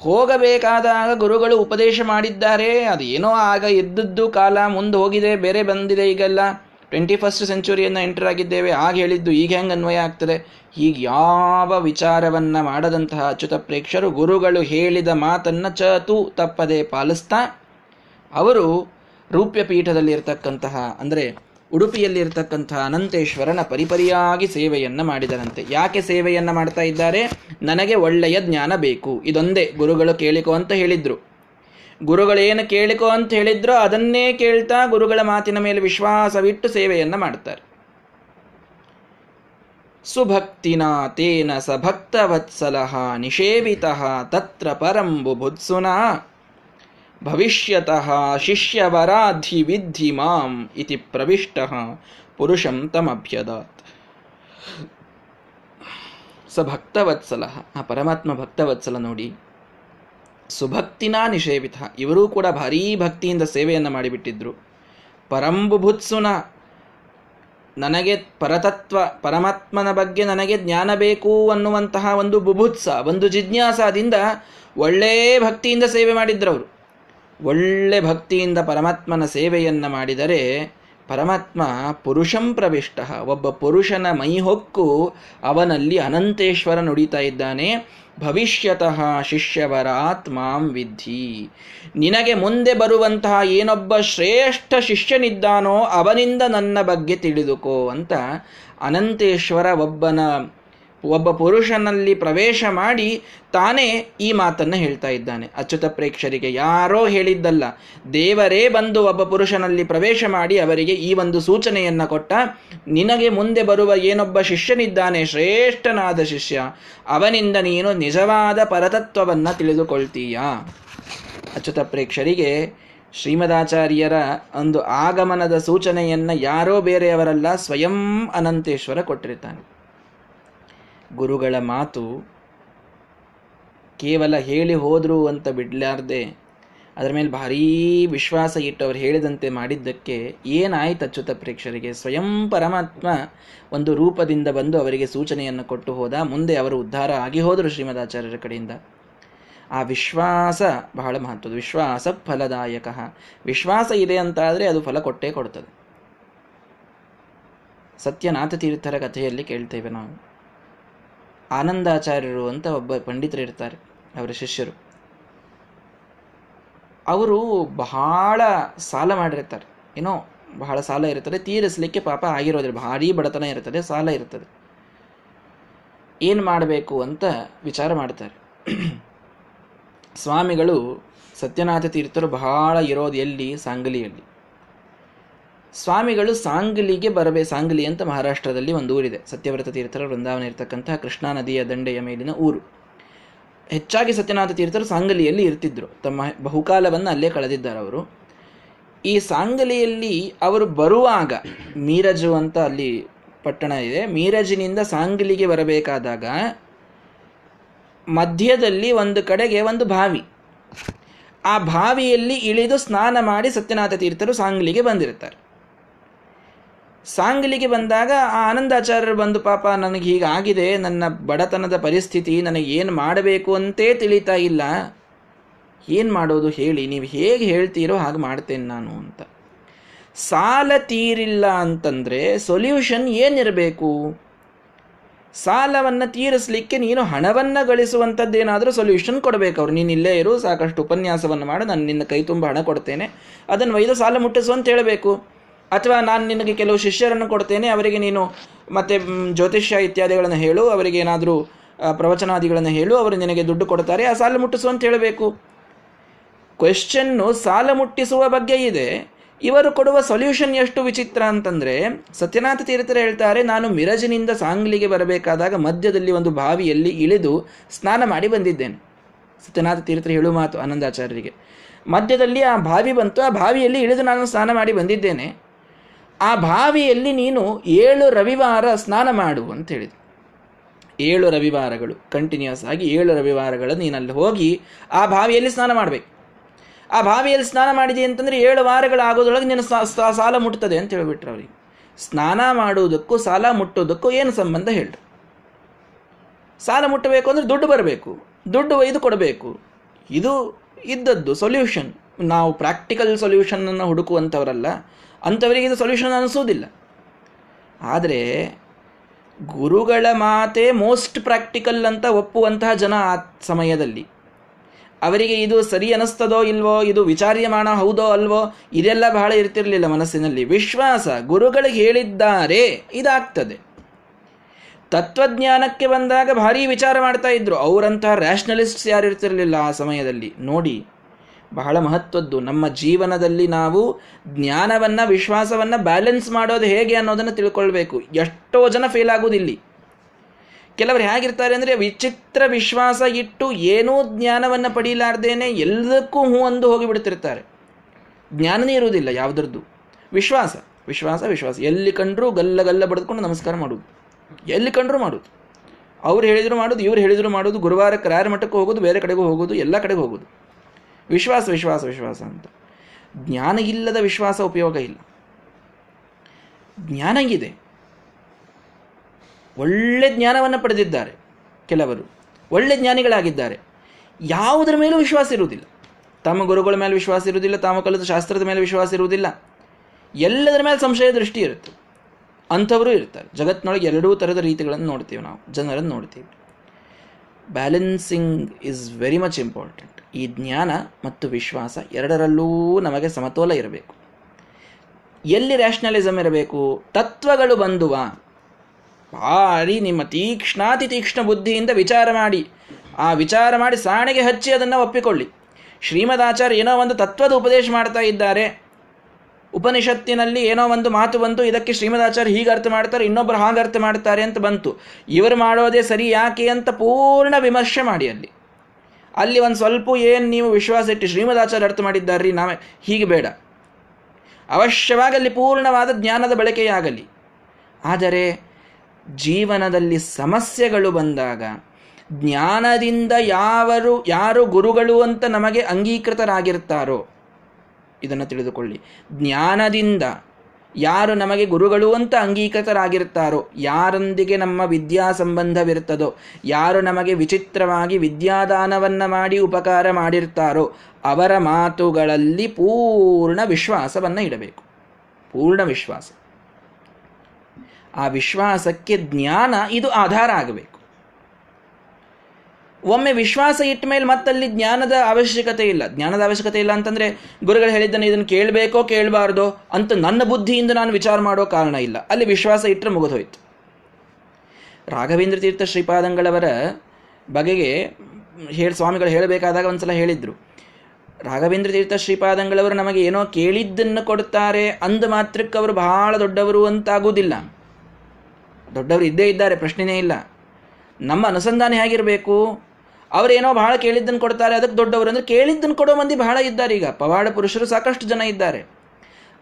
ಹೋಗಬೇಕಾದಾಗ ಗುರುಗಳು ಉಪದೇಶ ಮಾಡಿದ್ದಾರೆ. ಅದೇನೋ ಆಗ ಇದ್ದದ್ದು ಕಾಲ ಮುಂದೆ ಹೋಗಿದೆ, ಬೇರೆ ಬಂದಿದೆ ಈಗೆಲ್ಲ. ಟ್ವೆಂಟಿ ಫಸ್ಟ್ ಸೆಂಚುರಿಯನ್ನು ಎಂಟರ್ ಆಗಿದ್ದೇವೆ ಆಗ ಹೇಳಿದ್ದು, ಈಗ ಹೆಂಗೆ ಅನ್ವಯ ಆಗ್ತದೆ? ಈಗ ಯಾವ ವಿಚಾರವನ್ನು ಮಾಡದಂತಹ ಅಚ್ಯುತ ಪ್ರೇಕ್ಷರು ಗುರುಗಳು ಹೇಳಿದ ಮಾತನ್ನು ಚತು ತಪ್ಪದೆ ಪಾಲಿಸ್ತಾ, ಅವರು ರೂಪ್ಯ ಪೀಠದಲ್ಲಿ ಇರತಕ್ಕಂತಹ ಅಂದರೆ ಉಡುಪಿಯಲ್ಲಿರ್ತಕ್ಕಂಥ ಅನಂತೇಶ್ವರನ ಪರಿಪರಿಯಾಗಿ ಸೇವೆಯನ್ನು ಮಾಡಿದರಂತೆ. ಯಾಕೆ ಸೇವೆಯನ್ನು ಮಾಡ್ತಾ ಇದ್ದಾರೆ? ನನಗೆ ಒಳ್ಳೆಯ ಜ್ಞಾನ ಬೇಕು. ಇದೊಂದೇ ಗುರುಗಳು ಕೇಳಿಕೋ ಅಂತ ಹೇಳಿದ್ರು. ಗುರುಗಳೇನು ಕೇಳಿಕೋ ಅಂತ ಹೇಳಿದ್ರೋ ಅದನ್ನೇ ಕೇಳ್ತಾ ಗುರುಗಳ ಮಾತಿನ ಮೇಲೆ ವಿಶ್ವಾಸವಿಟ್ಟು ಸೇವೆಯನ್ನು ಮಾಡ್ತಾರೆ. ಸುಭಕ್ತಿನ ತೇನ ಸಭಕ್ತವತ್ಸಲಹ ನಿಷೇವಿತ ತತ್ರ ಪರಂಬು ಬುಭುತ್ಸುನ ಭವಿಷ್ಯತಃ ಶಿಷ್ಯವರಾಧಿ ವಿಧಿ ಮಾಂ ಇತಿ ಪ್ರವಿಷ್ಟ ಪುರುಷಂ ತಮಭ್ಯದಾತ್. ಸ ಭಕ್ತವತ್ಸಲ ಆ ಪರಮಾತ್ಮ ಭಕ್ತವತ್ಸಲ ನೋಡಿ. ಸುಭಕ್ತಿನ ನಿಷೇವಿತ, ಇವರೂ ಕೂಡ ಭಾರೀ ಭಕ್ತಿಯಿಂದ ಸೇವೆಯನ್ನು ಮಾಡಿಬಿಟ್ಟಿದ್ರು. ಪರಂಬುಭುತ್ಸುನ ನನಗೆ ಪರತತ್ವ, ಪರಮಾತ್ಮನ ಬಗ್ಗೆ ನನಗೆ ಜ್ಞಾನ ಬೇಕು ಅನ್ನುವಂತಹ ಒಂದು ಬುಭುತ್ಸ, ಒಂದು ಜಿಜ್ಞಾಸದಿಂದ ಒಳ್ಳೆಯ ಭಕ್ತಿಯಿಂದ ಸೇವೆ ಮಾಡಿದ್ರವರು. ಒಳ್ಳೆ ಭಕ್ತಿಯಿಂದ ಪರಮಾತ್ಮನ ಸೇವೆಯನ್ನು ಮಾಡಿದರೆ ಪರಮಾತ್ಮ ಪುರುಷಂ ಪ್ರವಿಷ್ಟ. ಒಬ್ಬ ಪುರುಷನ ಮೈಹೊಕ್ಕು ಅವನಲ್ಲಿ ಅನಂತೇಶ್ವರ ನುಡಿತಾ ಇದ್ದಾನೆ. ಭವಿಷ್ಯತಃ ಶಿಷ್ಯವರಾತ್ ಮಾಂ ವಿಧಿ ನಿನಗೆ ಮುಂದೆ ಬರುವಂತಹ ಏನೊಬ್ಬ ಶ್ರೇಷ್ಠ ಶಿಷ್ಯನಿದ್ದಾನೋ ಅವನಿಂದ ನನ್ನ ಬಗ್ಗೆ ತಿಳಿದುಕೋ ಅಂತ ಅನಂತೇಶ್ವರ ಒಬ್ಬನ ಒಬ್ಬ ಪುರುಷನಲ್ಲಿ ಪ್ರವೇಶ ಮಾಡಿ ತಾನೇ ಈ ಮಾತನ್ನು ಹೇಳ್ತಾ ಇದ್ದಾನೆ. ಅಚ್ಯುತ ಪ್ರೇಕ್ಷರಿಗೆ ಯಾರೋ ಹೇಳಿದ್ದಲ್ಲ, ದೇವರೇ ಬಂದು ಒಬ್ಬ ಪುರುಷನಲ್ಲಿ ಪ್ರವೇಶ ಮಾಡಿ ಅವರಿಗೆ ಈ ಒಂದು ಸೂಚನೆಯನ್ನ ಕೊಟ್ಟ. ನಿನಗೆ ಮುಂದೆ ಬರುವ ಏನೊಬ್ಬ ಶಿಷ್ಯನಿದ್ದಾನೆ, ಶ್ರೇಷ್ಠನಾದ ಶಿಷ್ಯ, ಅವನಿಂದ ನೀನು ನಿಜವಾದ ಪರತತ್ವವನ್ನ ತಿಳಿದುಕೊಳ್ತೀಯ. ಅಚ್ಯುತ ಪ್ರೇಕ್ಷರಿಗೆ ಶ್ರೀಮದಾಚಾರ್ಯರ ಒಂದು ಆಗಮನದ ಸೂಚನೆಯನ್ನ ಯಾರೋ ಬೇರೆಯವರಲ್ಲ, ಸ್ವಯಂ ಅನಂತೇಶ್ವರ ಕೊಟ್ಟಿರ್ತಾನೆ. ಗುರುಗಳ ಮಾತು ಕೇವಲ ಹೇಳಿ ಹೋದರು ಅಂತ ಬಿಡಲಾರ್ದೆ ಅದರ ಮೇಲೆ ಭಾರೀ ವಿಶ್ವಾಸ ಇಟ್ಟು ಅವರು ಹೇಳಿದಂತೆ ಮಾಡಿದ್ದಕ್ಕೆ ಏನಾಯಿತು ಅಚ್ಯುತ ಪ್ರೇಕ್ಷರಿಗೆ? ಸ್ವಯಂ ಪರಮಾತ್ಮ ಒಂದು ರೂಪದಿಂದ ಬಂದು ಅವರಿಗೆ ಸೂಚನೆಯನ್ನು ಕೊಟ್ಟು ಹೋದ, ಮುಂದೆ ಅವರು ಉದ್ಧಾರ ಆಗಿ ಹೋದರು ಶ್ರೀಮದಾಚಾರ್ಯರ ಕಡೆಯಿಂದ. ಆ ವಿಶ್ವಾಸ ಬಹಳ ಮಹತ್ವದ ವಿಶ್ವಾಸ ಫಲದಾಯಕ. ವಿಶ್ವಾಸ ಇದೆ ಅಂತಾದರೆ ಅದು ಫಲ ಕೊಟ್ಟೇ ಕೊಡ್ತದೆ. ಸತ್ಯನಾಥ ತೀರ್ಥರ ಕಥೆಯಲ್ಲಿ ಕೇಳ್ತೇವೆ ನಾವು. ಆನಂದಾಚಾರ್ಯರು ಅಂತ ಒಬ್ಬ ಪಂಡಿತರು ಇರ್ತಾರೆ, ಅವರ ಶಿಷ್ಯರು. ಅವರು ಬಹಳ ಸಾಲ ಮಾಡಿರ್ತಾರೆ. ಏನೋ ಬಹಳ ಸಾಲ ಇರ್ತದೆ ತೀರಿಸಲಿಕ್ಕೆ ಪಾಪ ಆಗಿರೋದಿಲ್ಲ, ಭಾರಿ ಬಡತನ ಇರ್ತದೆ ಸಾಲ ಇರ್ತದೆ ಏನು ಮಾಡಬೇಕು ಅಂತ ವಿಚಾರ ಮಾಡ್ತಾರೆ. ಸ್ವಾಮಿಗಳು ಸತ್ಯನಾಥ ತೀರ್ಥರು ಬಹಳ ಇರೋದು ಎಲ್ಲಿ? ಸಾಂಗಲಿಯಲ್ಲಿ. ಸ್ವಾಮಿಗಳು ಸಾಂಗ್ಲಿಗೆ ಬರಬೇ, ಸಾಂಗ್ಲಿ ಅಂತ ಮಹಾರಾಷ್ಟ್ರದಲ್ಲಿ ಒಂದು ಊರಿದೆ. ಸತ್ಯವ್ರತ ತೀರ್ಥರ, ವೃಂದಾವನ ಇರತಕ್ಕಂತಹ ಕೃಷ್ಣಾ ನದಿಯ ದಂಡೆಯ ಮೇಲಿನ ಊರು. ಹೆಚ್ಚಾಗಿ ಸತ್ಯನಾಥ ತೀರ್ಥರು ಸಾಂಗಲಿಯಲ್ಲಿ ಇರ್ತಿದ್ರು. ತಮ್ಮ ಬಹುಕಾಲವನ್ನು ಅಲ್ಲೇ ಕಳೆದಿದ್ದಾರೆ ಅವರು. ಈ ಸಾಂಗಲಿಯಲ್ಲಿ ಅವರು ಬರುವಾಗ ಮೀರಜು ಅಂತ ಅಲ್ಲಿ ಪಟ್ಟಣ ಇದೆ. ಮೀರಜಿನಿಂದ ಸಾಂಗಲಿಗೆ ಬರಬೇಕಾದಾಗ ಮಧ್ಯದಲ್ಲಿ ಒಂದು ಕಡೆಗೆ ಒಂದು ಬಾವಿ. ಆ ಬಾವಿಯಲ್ಲಿ ಇಳಿದು ಸ್ನಾನ ಮಾಡಿ ಸತ್ಯನಾಥ ತೀರ್ಥರು ಸಾಂಗ್ಲಿಗೆ ಬಂದಿರ್ತಾರೆ ಸಾಂಗ್ಲಿಗೆ ಬಂದಾಗ ಆ ಆನಂದಾಚಾರ್ಯರು ಬಂದು, ಪಾಪ, ನನಗೆ ಹೀಗಾಗಿದೆ. ನನ್ನ ಬಡತನದ ಪರಿಸ್ಥಿತಿ ನನಗೆ ಏನು ಮಾಡಬೇಕು ಅಂತೇ ತಿಳಿತಾ ಇಲ್ಲ. ಏನು ಮಾಡೋದು ಹೇಳಿ. ನೀವು ಹೇಗೆ ಹೇಳ್ತೀರೋ ಹಾಗೆ ಮಾಡ್ತೇನೆ ನಾನು ಅಂತ. ಸಾಲ ತೀರಿಲ್ಲ ಅಂತಂದರೆ ಸೊಲ್ಯೂಷನ್ ಏನಿರಬೇಕು? ಸಾಲವನ್ನು ತೀರಿಸಲಿಕ್ಕೆ ನೀನು ಹಣವನ್ನು ಗಳಿಸುವಂಥದ್ದೇನಾದರೂ ಸೊಲ್ಯೂಷನ್ ಕೊಡಬೇಕು ಅವ್ರು. ನೀನು ಇಲ್ಲೇ ಇರು, ಸಾಕಷ್ಟು ಉಪನ್ಯಾಸವನ್ನು ಮಾಡು. ನಾನು ನಿನ್ನ ಕೈ ತುಂಬ ಹಣ ಕೊಡ್ತೇನೆ. ಅದನ್ನು ಒಯ್ದು ಸಾಲ ಮುಟ್ಟಿಸು ಅಂತ ಹೇಳಬೇಕು. ಅಥವಾ ನಾನು ನಿನಗೆ ಕೆಲವು ಶಿಷ್ಯರನ್ನು ಕೊಡ್ತೇನೆ, ಅವರಿಗೆ ನೀನು ಮತ್ತೆ ಜ್ಯೋತಿಷ್ಯ ಇತ್ಯಾದಿಗಳನ್ನು ಹೇಳು, ಅವರಿಗೆ ಏನಾದರೂ ಪ್ರವಚನಾದಿಗಳನ್ನು ಹೇಳು, ಅವರು ನಿನಗೆ ದುಡ್ಡು ಕೊಡ್ತಾರೆ, ಆ ಸಾಲ ಮುಟ್ಟಿಸು ಅಂತ ಹೇಳಬೇಕು. ಕ್ವೆಶ್ಚನ್ನು ಸಾಲ ಮುಟ್ಟಿಸುವ ಬಗ್ಗೆ ಇದೆ. ಇವರು ಕೊಡುವ ಸೊಲ್ಯೂಷನ್ ಎಷ್ಟು ವಿಚಿತ್ರ ಅಂತಂದರೆ, ಸತ್ಯನಾಥ ತೀರ್ಥರ ಹೇಳ್ತಾರೆ, ನಾನು ಮಿರಜಿನಿಂದ ಸಾಂಗ್ಲಿಗೆ ಬರಬೇಕಾದಾಗ ಮಧ್ಯದಲ್ಲಿ ಒಂದು ಬಾವಿಯಲ್ಲಿ ಇಳಿದು ಸ್ನಾನ ಮಾಡಿ ಬಂದಿದ್ದೇನೆ. ಸತ್ಯನಾಥ ತೀರ್ಥರು ಹೇಳುವ ಮಾತು ಆನಂದಾಚಾರ್ಯರಿಗೆ. ಮಧ್ಯದಲ್ಲಿ ಆ ಬಾವಿ ಬಂತು, ಆ ಬಾವಿಯಲ್ಲಿ ಇಳಿದು ನಾನು ಸ್ನಾನ ಮಾಡಿ ಬಂದಿದ್ದೇನೆ. ಆ ಬಾವಿಯಲ್ಲಿ ನೀನು ಏಳು ರವಿವಾರ ಸ್ನಾನ ಮಾಡು ಅಂತ ಹೇಳಿದ್ರು ಏಳು ರವಿವಾರಗಳು ಕಂಟಿನ್ಯೂಸ್ ಆಗಿ ಏಳು ರವಿವಾರಗಳು ನೀನಲ್ಲಿ ಹೋಗಿ ಆ ಬಾವಿಯಲ್ಲಿ ಸ್ನಾನ ಮಾಡಬೇಕು. ಆ ಬಾವಿಯಲ್ಲಿ ಸ್ನಾನ ಮಾಡಿದೆ ಅಂತಂದರೆ ಏಳು ವಾರಗಳಾಗೋದ್ರೊಳಗೆ ನಿನ್ನ ಸಾಲ ಮುಟ್ತದೆ ಅಂತ ಹೇಳಿಬಿಟ್ರು ಅವರಿಗೆ. ಸ್ನಾನ ಮಾಡುವುದಕ್ಕೂ ಸಾಲ ಮುಟ್ಟೋದಕ್ಕೂ ಏನು ಸಂಬಂಧ ಹೇಳ್ರಿ. ಸಾಲ ಮುಟ್ಟಬೇಕು ಅಂದರೆ ದುಡ್ಡು ಬರಬೇಕು, ದುಡ್ಡು ಒಯ್ದು ಕೊಡಬೇಕು. ಇದು ಇದ್ದದ್ದು ಸೊಲ್ಯೂಷನ್ ನಾವು ಪ್ರಾಕ್ಟಿಕಲ್ ಸೊಲ್ಯೂಷನನ್ನು ಹುಡುಕುವಂಥವರಲ್ಲ ಅಂಥವರಿಗೆ ಇದು ಸೊಲ್ಯೂಷನ್ ಅನಿಸೋದಿಲ್ಲ. ಆದರೆ ಗುರುಗಳ ಮಾತೆ ಮೋಸ್ಟ್ ಪ್ರಾಕ್ಟಿಕಲ್ ಅಂತ ಒಪ್ಪುವಂತಹ ಜನ ಆ ಸಮಯದಲ್ಲಿ. ಅವರಿಗೆ ಇದು ಸರಿ ಅನಿಸ್ತದೋ ಇಲ್ವೋ, ಇದು ವಿಚಾರ್ಯಮಾಣ ಹೌದೋ ಅಲ್ವೋ, ಇದೆಲ್ಲ ಬಹಳ ಇರ್ತಿರಲಿಲ್ಲ ಮನಸ್ಸಿನಲ್ಲಿ. ವಿಶ್ವಾಸ ಗುರುಗಳಿಗೆ ಹೇಳಿದ್ದಾರೆ, ಇದಾಗ್ತದೆ. ತತ್ವಜ್ಞಾನಕ್ಕೆ ಬಂದಾಗ ಭಾರಿ ವಿಚಾರ ಮಾಡ್ತಾ ಇದ್ರು. ಅವರಂತಹ ರ್ಯಾಷನಲಿಸ್ಟ್ಸ್ ಯಾರು ಇರ್ತಿರಲಿಲ್ಲ ಆ ಸಮಯದಲ್ಲಿ. ನೋಡಿ ಬಹಳ ಮಹತ್ವದ್ದು. ನಮ್ಮ ಜೀವನದಲ್ಲಿ ನಾವು ಜ್ಞಾನವನ್ನು, ವಿಶ್ವಾಸವನ್ನು ಬ್ಯಾಲೆನ್ಸ್ ಮಾಡೋದು ಹೇಗೆ ಅನ್ನೋದನ್ನು ತಿಳ್ಕೊಳ್ಬೇಕು. ಎಷ್ಟೋ ಜನ ಫೇಲ್ ಆಗೋದಿಲ್ಲಿ. ಕೆಲವರು ಹೇಗಿರ್ತಾರೆ ಅಂದರೆ ವಿಚಿತ್ರ ವಿಶ್ವಾಸ ಇಟ್ಟು ಏನೂ ಜ್ಞಾನವನ್ನು ಪಡೀಲಾರ್ದೇನೆ ಎಲ್ಲದಕ್ಕೂ ಹೂ ಅಂದು ಹೋಗಿಬಿಡ್ತಿರ್ತಾರೆ ಜ್ಞಾನನೇ ಇರುವುದಿಲ್ಲ ಯಾವುದ್ರದ್ದು. ವಿಶ್ವಾಸ ವಿಶ್ವಾಸ ವಿಶ್ವಾಸ. ಎಲ್ಲಿ ಕಂಡ್ರೂ ಗಲ್ಲ ಗಲ್ಲ ಬಡಿದ್ಕೊಂಡು ನಮಸ್ಕಾರ ಮಾಡೋದು. ಎಲ್ಲಿ ಕಂಡ್ರೂ ಮಾಡೋದು. ಅವ್ರು ಹೇಳಿದ್ರು ಮಾಡೋದು, ಇವ್ರು ಹೇಳಿದ್ರು ಮಾಡೋದು ಗುರುವಾರಕ್ಕೆ ರಾಯರ ಮಠಕ್ಕೆ ಹೋಗೋದು, ಬೇರೆ ಕಡೆಗೂ ಹೋಗೋದು, ಎಲ್ಲ ಕಡೆಗೆ ಹೋಗೋದು. ವಿಶ್ವಾಸ ವಿಶ್ವಾಸ ವಿಶ್ವಾಸ ಅಂತ. ಜ್ಞಾನ ಇಲ್ಲದ ವಿಶ್ವಾಸ ಉಪಯೋಗ ಇಲ್ಲ. ಜ್ಞಾನ ಇದೆ ಒಳ್ಳೆ ಜ್ಞಾನವನ್ನು ಪಡೆದಿದ್ದಾರೆ ಕೆಲವರು. ಒಳ್ಳೆ ಜ್ಞಾನಿಗಳಾಗಿದ್ದಾರೆ. ಯಾವುದರ ಮೇಲೂ ವಿಶ್ವಾಸ ಇರುವುದಿಲ್ಲ. ತಮ್ಮ ಗುರುಗಳ ಮೇಲೆ ವಿಶ್ವಾಸ ಇರುವುದಿಲ್ಲ ತಾವು ಕಲಿತ ಶಾಸ್ತ್ರದ ಮೇಲೆ ವಿಶ್ವಾಸ ಇರುವುದಿಲ್ಲ. ಎಲ್ಲದರ ಮೇಲೆ ಸಂಶಯ ದೃಷ್ಟಿ ಇರುತ್ತೆ. ಅಂಥವರು ಇರ್ತಾರೆ. ಜಗತ್ತಿನೊಳಗೆ ಎರಡೂ ಥರದ ರೀತಿಗಳನ್ನು ನೋಡ್ತೀವಿ ನಾವು, ಜನರನ್ನು ನೋಡ್ತೀವಿ. Balancing is very much important. ಈ ಜ್ಞಾನ ಮತ್ತು ವಿಶ್ವಾಸ ಎರಡರಲ್ಲೂ ನಮಗೆ ಸಮತೋಲ ಇರಬೇಕು. ಎಲ್ಲಿ ರ್ಯಾಷನಲಿಸಮ್ ಇರಬೇಕು? ತತ್ವಗಳು ಬಂದುವ. ಭಾರಿ ನಿಮ್ಮ ತೀಕ್ಷ್ಣಾತಿ ತೀಕ್ಷ್ಣ ಬುದ್ಧಿಯಿಂದ ವಿಚಾರ ಮಾಡಿ. ಆ ವಿಚಾರ ಮಾಡಿ ಸಾಣೆಗೆ ಹಚ್ಚಿ ಅದನ್ನು ಒಪ್ಪಿಕೊಳ್ಳಿ. ಶ್ರೀಮದಾಚಾರ್ಯ ಏನೋ ಒಂದು ತತ್ವದ ಉಪದೇಶ ಮಾಡ್ತಾ ಇದ್ದಾರೆ. ಉಪನಿಷತ್ತಿನಲ್ಲಿ ಏನೋ ಒಂದು ಮಾತು ಬಂತು ಇದಕ್ಕೆ ಶ್ರೀಮದಾಚಾರ್ಯ ಹೀಗೆ ಅರ್ಥ ಮಾಡ್ತಾರೆ ಇನ್ನೊಬ್ಬರು ಹಾಗೆ ಅರ್ಥ ಮಾಡ್ತಾರೆ ಅಂತ ಬಂತು. ಇವರು ಮಾಡೋದೇ ಸರಿ ಯಾಕೆ ಅಂತ ಪೂರ್ಣ ವಿಮರ್ಶೆ ಮಾಡಿ ಅಲ್ಲಿ. ಅಲ್ಲಿ ಒಂದು ಸ್ವಲ್ಪ ಏನು ನೀವು ವಿಶ್ವಾಸ ಇಟ್ಟು ಶ್ರೀಮದಾಚಾರ್ಯ ಅರ್ಥ ಮಾಡಿದ್ದಾರ್ರಿ, ನಾವೇ. ಹೀಗೆ ಬೇಡ. ಅವಶ್ಯವಾಗಿ ಅಲ್ಲಿ ಪೂರ್ಣವಾದ ಜ್ಞಾನದ ಬಳಕೆಯಾಗಲಿ. ಆದರೆ ಜೀವನದಲ್ಲಿ ಸಮಸ್ಯೆಗಳು ಬಂದಾಗ ಜ್ಞಾನದಿಂದ ಯಾವರು, ಯಾರು ಗುರುಗಳು ಅಂತ ನಮಗೆ ಅಂಗೀಕೃತರಾಗಿರ್ತಾರೋ, ಇದನ್ನು ತಿಳಿದುಕೊಳ್ಳಿ. ಜ್ಞಾನದಿಂದ ಯಾರು ನಮಗೆ ಗುರುಗಳು ಅಂತ ಅಂಗೀಕೃತರಾಗಿರ್ತಾರೋ ಯಾರೊಂದಿಗೆ ನಮ್ಮ ವಿದ್ಯಾ ಸಂಬಂಧವಿರ್ತದೋ ಯಾರು ನಮಗೆ ವಿಚಿತ್ರವಾಗಿ ವಿದ್ಯಾದಾನವನ್ನು ಮಾಡಿ ಉಪಕಾರ ಮಾಡಿರ್ತಾರೋ ಅವರ ಮಾತುಗಳಲ್ಲಿ ಪೂರ್ಣ ವಿಶ್ವಾಸವನ್ನು ಇಡಬೇಕು. ಪೂರ್ಣ ವಿಶ್ವಾಸ. ಆ ವಿಶ್ವಾಸಕ್ಕೆ ಜ್ಞಾನ, ಇದು ಆಧಾರ ಆಗಬೇಕು. ಒಮ್ಮೆ ವಿಶ್ವಾಸ ಇಟ್ಟ ಮೇಲೆ ಮತ್ತಲ್ಲಿ ಜ್ಞಾನದ ಅವಶ್ಯಕತೆ ಇಲ್ಲ. ಜ್ಞಾನದ ಅವಶ್ಯಕತೆ ಇಲ್ಲ ಅಂತಂದ್ರೆ ಗುರುಗಳು ಹೇಳಿದ್ದನ್ನು ಇದನ್ನು ಕೇಳಬೇಕೋ ಕೇಳಬಾರ್ದೋ ಅಂತ ನನ್ನ ಬುದ್ಧಿಯಿಂದ ನಾನು ವಿಚಾರ ಮಾಡೋ ಕಾರಣ ಇಲ್ಲ. ಅಲ್ಲಿ ವಿಶ್ವಾಸ ಇಟ್ಟರೆ ಮುಗಿದೋಯ್ತು. ರಾಘವೇಂದ್ರ ತೀರ್ಥ ಶ್ರೀಪಾದಂಗಳವರ ಬಗೆಗೆ ಹೇಳಿ ಸ್ವಾಮಿಗಳು ಹೇಳಬೇಕಾದಾಗ ಒಂದ್ಸಲ ಹೇಳಿದ್ರು. ರಾಘವೇಂದ್ರ ತೀರ್ಥ ಶ್ರೀಪಾದಂಗಳವರು ನಮಗೆ ಏನೋ ಕೇಳಿದ್ದನ್ನು ಕೊಡ್ತಾರೆ ಅಂದ ಮಾತ್ರಕ್ಕೆ ಅವರು ಬಹಳ ದೊಡ್ಡವರು ಅಂತಾಗುವುದಿಲ್ಲ. ದೊಡ್ಡವರು ಇದ್ದೇ ಇದ್ದಾರೆ, ಪ್ರಶ್ನೆನೇ ಇಲ್ಲ. ನಮ್ಮ ಅನುಸಂಧಾನ ಹೇಗಿರಬೇಕು? ಅವರೇನೋ ಬಹಳ ಕೇಳಿದ್ದನ್ನು ಕೊಡ್ತಾರೆ, ಅದಕ್ಕೆ ದೊಡ್ಡವರು ಅಂದರೆ ಕೇಳಿದ್ದನ್ನು ಕೊಡೋ ಮಂದಿ ಬಹಳ ಇದ್ದಾರೆ ಈಗ. ಪವಾಡ ಪುರುಷರು ಸಾಕಷ್ಟು ಜನ ಇದ್ದಾರೆ.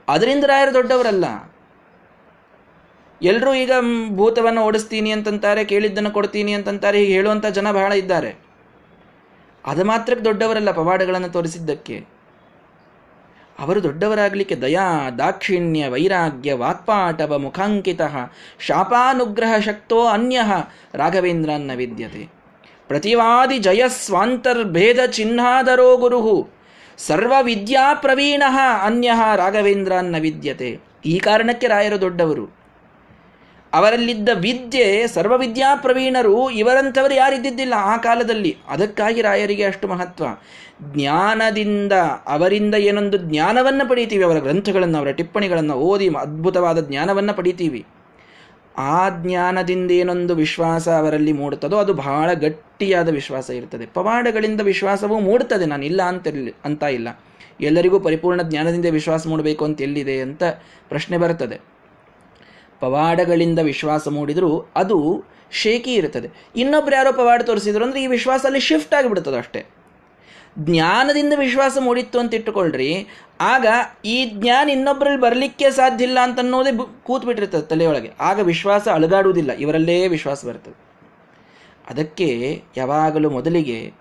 ಅದರಿಂದ ರಾಯರು ದೊಡ್ಡವರಲ್ಲ? ಎಲ್ಲರೂ ಈಗ ಭೂತವನ್ನು ಓಡಿಸ್ತೀನಿ ಅಂತಂತಾರೆ, ಕೇಳಿದ್ದನ್ನು ಕೊಡ್ತೀನಿ ಅಂತಂತಾರೆ, ಹೀಗೆ ಹೇಳುವಂಥ ಜನ ಬಹಳ ಇದ್ದಾರೆ. ಅದು ಮಾತ್ರಕ್ಕೆ ದೊಡ್ಡವರಲ್ಲ ಪವಾಡಗಳನ್ನು ತೋರಿಸಿದ್ದಕ್ಕೆ. ಅವರು ದೊಡ್ಡವರಾಗಲಿಕ್ಕೆ ದಯಾ, ದಾಕ್ಷಿಣ್ಯ, ವೈರಾಗ್ಯ, ವಾಕ್ಪಾಟವ, ಮುಖಾಂಕಿತ, ಶಾಪಾನುಗ್ರಹ ಶಕ್ತೋ ಅನ್ಯ, ರಾಘವೇಂದ್ರನ್ನ ವಿದ್ಯತೆ. ಪ್ರತಿವಾದಿ ಜಯಸ್ವಾಂತರ್ಭೇದ ಚಿಹ್ನಾದರೋ ಗುರುಹು. ಸರ್ವ ವಿದ್ಯಾ ಪ್ರವೀಣ ಅನ್ಯ ರಾಘವೇಂದ್ರನ್ನ ವಿದ್ಯತೆ. ಈ ಕಾರಣಕ್ಕೆ ರಾಯರು ದೊಡ್ಡವರು. ಅವರಲ್ಲಿದ್ದ ವಿದ್ಯೆ, ಸರ್ವವಿದ್ಯಾ ಪ್ರವೀಣರು ಇವರಂಥವರು ಯಾರಿದ್ದಿದ್ದಿಲ್ಲ ಆ ಕಾಲದಲ್ಲಿ. ಅದಕ್ಕಾಗಿ ರಾಯರಿಗೆ ಅಷ್ಟು ಮಹತ್ವ. ಜ್ಞಾನದಿಂದ, ಅವರಿಂದ ಏನೊಂದು ಜ್ಞಾನವನ್ನು ಪಡೀತೀವಿ. ಅವರ ಗ್ರಂಥಗಳನ್ನು, ಅವರ ಟಿಪ್ಪಣಿಗಳನ್ನು ಓದಿ ಅದ್ಭುತವಾದ ಜ್ಞಾನವನ್ನು ಪಡೀತೀವಿ. ಆ ಜ್ಞಾನದಿಂದ ಏನೊಂದು ವಿಶ್ವಾಸ ಅವರಲ್ಲಿ ಮೂಡುತ್ತದೋ ಅದು ಬಹಳ ಗಟ್ಟಿಯಾದ ವಿಶ್ವಾಸ ಇರ್ತದೆ. ಪವಾಡಗಳಿಂದ ವಿಶ್ವಾಸವೂ ಮೂಡುತ್ತದೆ. ನಾನು ಇಲ್ಲ ಅಂತ ಅಂತ ಇಲ್ಲ. ಎಲ್ಲರಿಗೂ ಪರಿಪೂರ್ಣ ಜ್ಞಾನದಿಂದ ವಿಶ್ವಾಸ ಮೂಡಬೇಕು ಅಂತ ಎಲ್ಲಿದೆ ಅಂತ ಪ್ರಶ್ನೆ ಬರ್ತದೆ ಪವಾಡಗಳಿಂದ ವಿಶ್ವಾಸ ಮೂಡಿದರೂ ಅದು ಶೇಕಿ ಇರ್ತದೆ ಇನ್ನೊಬ್ರು ಯಾರೋ ಪವಾಡ ತೋರಿಸಿದ್ರು ಅಂದರೆ ಈ ವಿಶ್ವಾಸ ಅಲ್ಲಿ ಶಿಫ್ಟ್ ಆಗಿಬಿಡ್ತದೆ ಅಷ್ಟೇ ಜ್ಞಾನದಿಂದ ವಿಶ್ವಾಸ ಮೂಡಿತ್ತು ಅಂತ ಇಟ್ಟುಕೊಳ್ಳ್ರಿ ಆಗ ಈ ಜ್ಞಾನ ಇನ್ನೊಬ್ಬರಲ್ಲಿ ಬರಲಿಕ್ಕೆ ಸಾಧ್ಯ ಇಲ್ಲ ಅಂತನ್ನೋದೇ ಕೂತ್ ಬಿಟ್ಟಿರ್ತದೆ ತಲೆಯೊಳಗೆ. ಆಗ ವಿಶ್ವಾಸ ಅಲುಗಾಡುವುದಿಲ್ಲ. ಇವರಲ್ಲೇ ವಿಶ್ವಾಸ ಬರ್ತದೆ. ಅದಕ್ಕೆ ಯಾವಾಗಲೂ ಮೊದಲಿಗೆ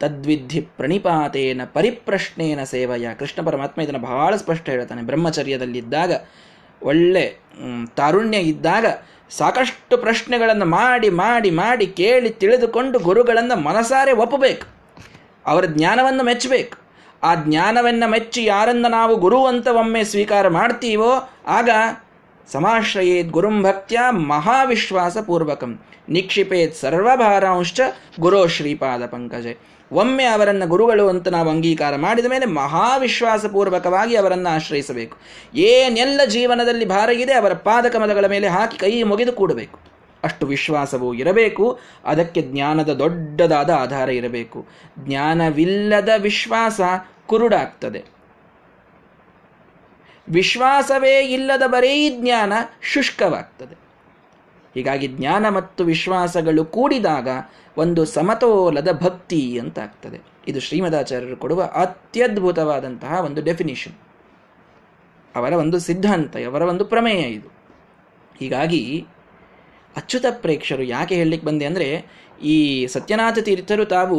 ತದ್ವಿಧಿ ಪ್ರಣಿಪಾತೇನ ಪರಿಪ್ರಶ್ನೇನ ಸೇವಯ. ಕೃಷ್ಣ ಪರಮಾತ್ಮ ಇದನ್ನು ಬಹಳ ಸ್ಪಷ್ಟ ಹೇಳ್ತಾನೆ. ಬ್ರಹ್ಮಚರ್ಯದಲ್ಲಿದ್ದಾಗ, ಒಳ್ಳೆ ತಾರುಣ್ಯ ಇದ್ದಾಗ ಸಾಕಷ್ಟು ಪ್ರಶ್ನೆಗಳನ್ನು ಮಾಡಿ ಮಾಡಿ ಮಾಡಿ ಕೇಳಿ ತಿಳಿದುಕೊಂಡು ಗುರುಗಳನ್ನು ಮನಸಾರೆ ಒಪ್ಪಬೇಕು. ಅವರ ಜ್ಞಾನವನ್ನು ಮೆಚ್ಚಬೇಕು. ಆ ಜ್ಞಾನವನ್ನು ಮೆಚ್ಚಿ ಯಾರನ್ನ ನಾವು ಗುರು ಅಂತ ಒಮ್ಮೆ ಸ್ವೀಕಾರ ಮಾಡ್ತೀವೋ, ಆಗ ಸಮಾಶ್ರಯೇತ್ ಗುರುಂ ಭಕ್ತ್ಯ ಮಹಾವಿಶ್ವಾಸ ಪೂರ್ವಕಂ ನಿಕ್ಷಿಪೇತ್ ಸರ್ವಭಾರಾಂಶ್ಚ ಗುರೋ ಶ್ರೀಪಾದ ಪಂಕಜೆ. ಒಮ್ಮೆ ಅವರನ್ನು ಗುರುಗಳು ಅಂತ ನಾವು ಅಂಗೀಕಾರ ಮಾಡಿದ ಮೇಲೆ ಮಹಾವಿಶ್ವಾಸಪೂರ್ವಕವಾಗಿ ಅವರನ್ನು ಆಶ್ರಯಿಸಬೇಕು. ಏನೆಲ್ಲ ಜೀವನದಲ್ಲಿ ಭಾರ ಇದೆ, ಅವರ ಪಾದಕಮಲಗಳ ಮೇಲೆ ಹಾಕಿ ಕೈ ಮುಗಿದು ಕೂಡಬೇಕು. ಅಷ್ಟು ವಿಶ್ವಾಸವೂ ಇರಬೇಕು, ಅದಕ್ಕೆ ಜ್ಞಾನದ ದೊಡ್ಡದಾದ ಆಧಾರ ಇರಬೇಕು. ಜ್ಞಾನವಿಲ್ಲದ ವಿಶ್ವಾಸ ಕುರುಡಾಗ್ತದೆ. ವಿಶ್ವಾಸವೇ ಇಲ್ಲದ ಬರೀ ಜ್ಞಾನ ಶುಷ್ಕವಾಗ್ತದೆ. ಹೀಗಾಗಿ ಜ್ಞಾನ ಮತ್ತು ವಿಶ್ವಾಸಗಳು ಕೂಡಿದಾಗ ಒಂದು ಸಮತೋಲದ ಭಕ್ತಿ ಅಂತ ಆಗ್ತದೆ ಇದು ಶ್ರೀಮದಾಚಾರ್ಯರು ಕೊಡುವ ಅತ್ಯದ್ಭುತವಾದಂತಹ ಒಂದು ಡೆಫಿನಿಷನ್ ಅವರ ಒಂದು ಸಿದ್ಧಾಂತ, ಅವರ ಒಂದು ಪ್ರಮೇಯ ಇದು. ಹೀಗಾಗಿ ಅಚ್ಯುತ ಪ್ರೇಕ್ಷರು ಯಾಕೆ ಹೇಳಲಿಕ್ಕೆ ಬಂದೆ ಅಂದರೆ, ಈ ಸತ್ಯನಾಥ ತೀರ್ಥರು ತಾವು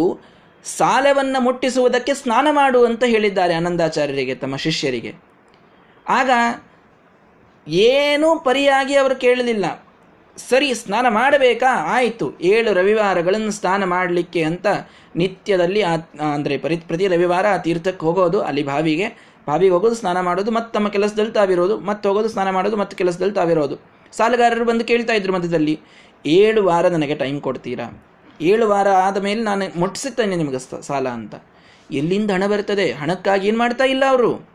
ಸಾಲವನ್ನು ಮುಟ್ಟಿಸುವುದಕ್ಕೆ ಸ್ನಾನ ಮಾಡು ಅಂತ ಹೇಳಿದ್ದಾರೆ ಆನಂದಾಚಾರ್ಯರಿಗೆ, ತಮ್ಮ ಶಿಷ್ಯರಿಗೆ. ಆಗ ಏನೂ ಪರಿಯಾಗಿ ಅವರು ಕೇಳಲಿಲ್ಲ. ಸರಿ, ಸ್ನಾನ ಮಾಡಬೇಕಾ? ಆಯಿತು, ಏಳು ರವಿವಾರಗಳನ್ನು ಸ್ನಾನ ಮಾಡಲಿಕ್ಕೆ ಅಂತ ನಿತ್ಯದಲ್ಲಿ ಆ, ಅಂದರೆ ಪ್ರತಿ ಪ್ರತಿ ರವಿವಾರ ಆ ತೀರ್ಥಕ್ಕೆ ಹೋಗೋದು, ಅಲ್ಲಿ ಬಾವಿಗೆ ಬಾವಿಗೆ ಹೋಗೋದು, ಸ್ನಾನ ಮಾಡೋದು ಮತ್ತು ತಮ್ಮ ಕೆಲಸದಲ್ಲಿ ತಾವಿರೋದು ಮತ್ತೆ ಹೋಗೋದು ಸ್ನಾನ ಮಾಡೋದು, ಮತ್ತು ಕೆಲಸದಲ್ಲಿ ತಾವಿರೋದು. ಸಾಲಗಾರರು ಬಂದು ಕೇಳ್ತಾ ಇದ್ರು ಮಧ್ಯದಲ್ಲಿ, ಏಳು ವಾರ ನನಗೆ ಟೈಮ್ ಕೊಡ್ತೀರಾ? ಏಳು ವಾರ ಆದ ಮೇಲೆ ನಾನು ಮುಟ್ಟಿಸುತ್ತೇನೆ ನಿಮಗೆ ಸಾಲ ಅಂತ. ಎಲ್ಲಿಂದ ಹಣ ಬರ್ತದೆ? ಹಣಕ್ಕಾಗಿ ಏನು ಮಾಡ್ತಾ ಇಲ್ಲ ಅವರು?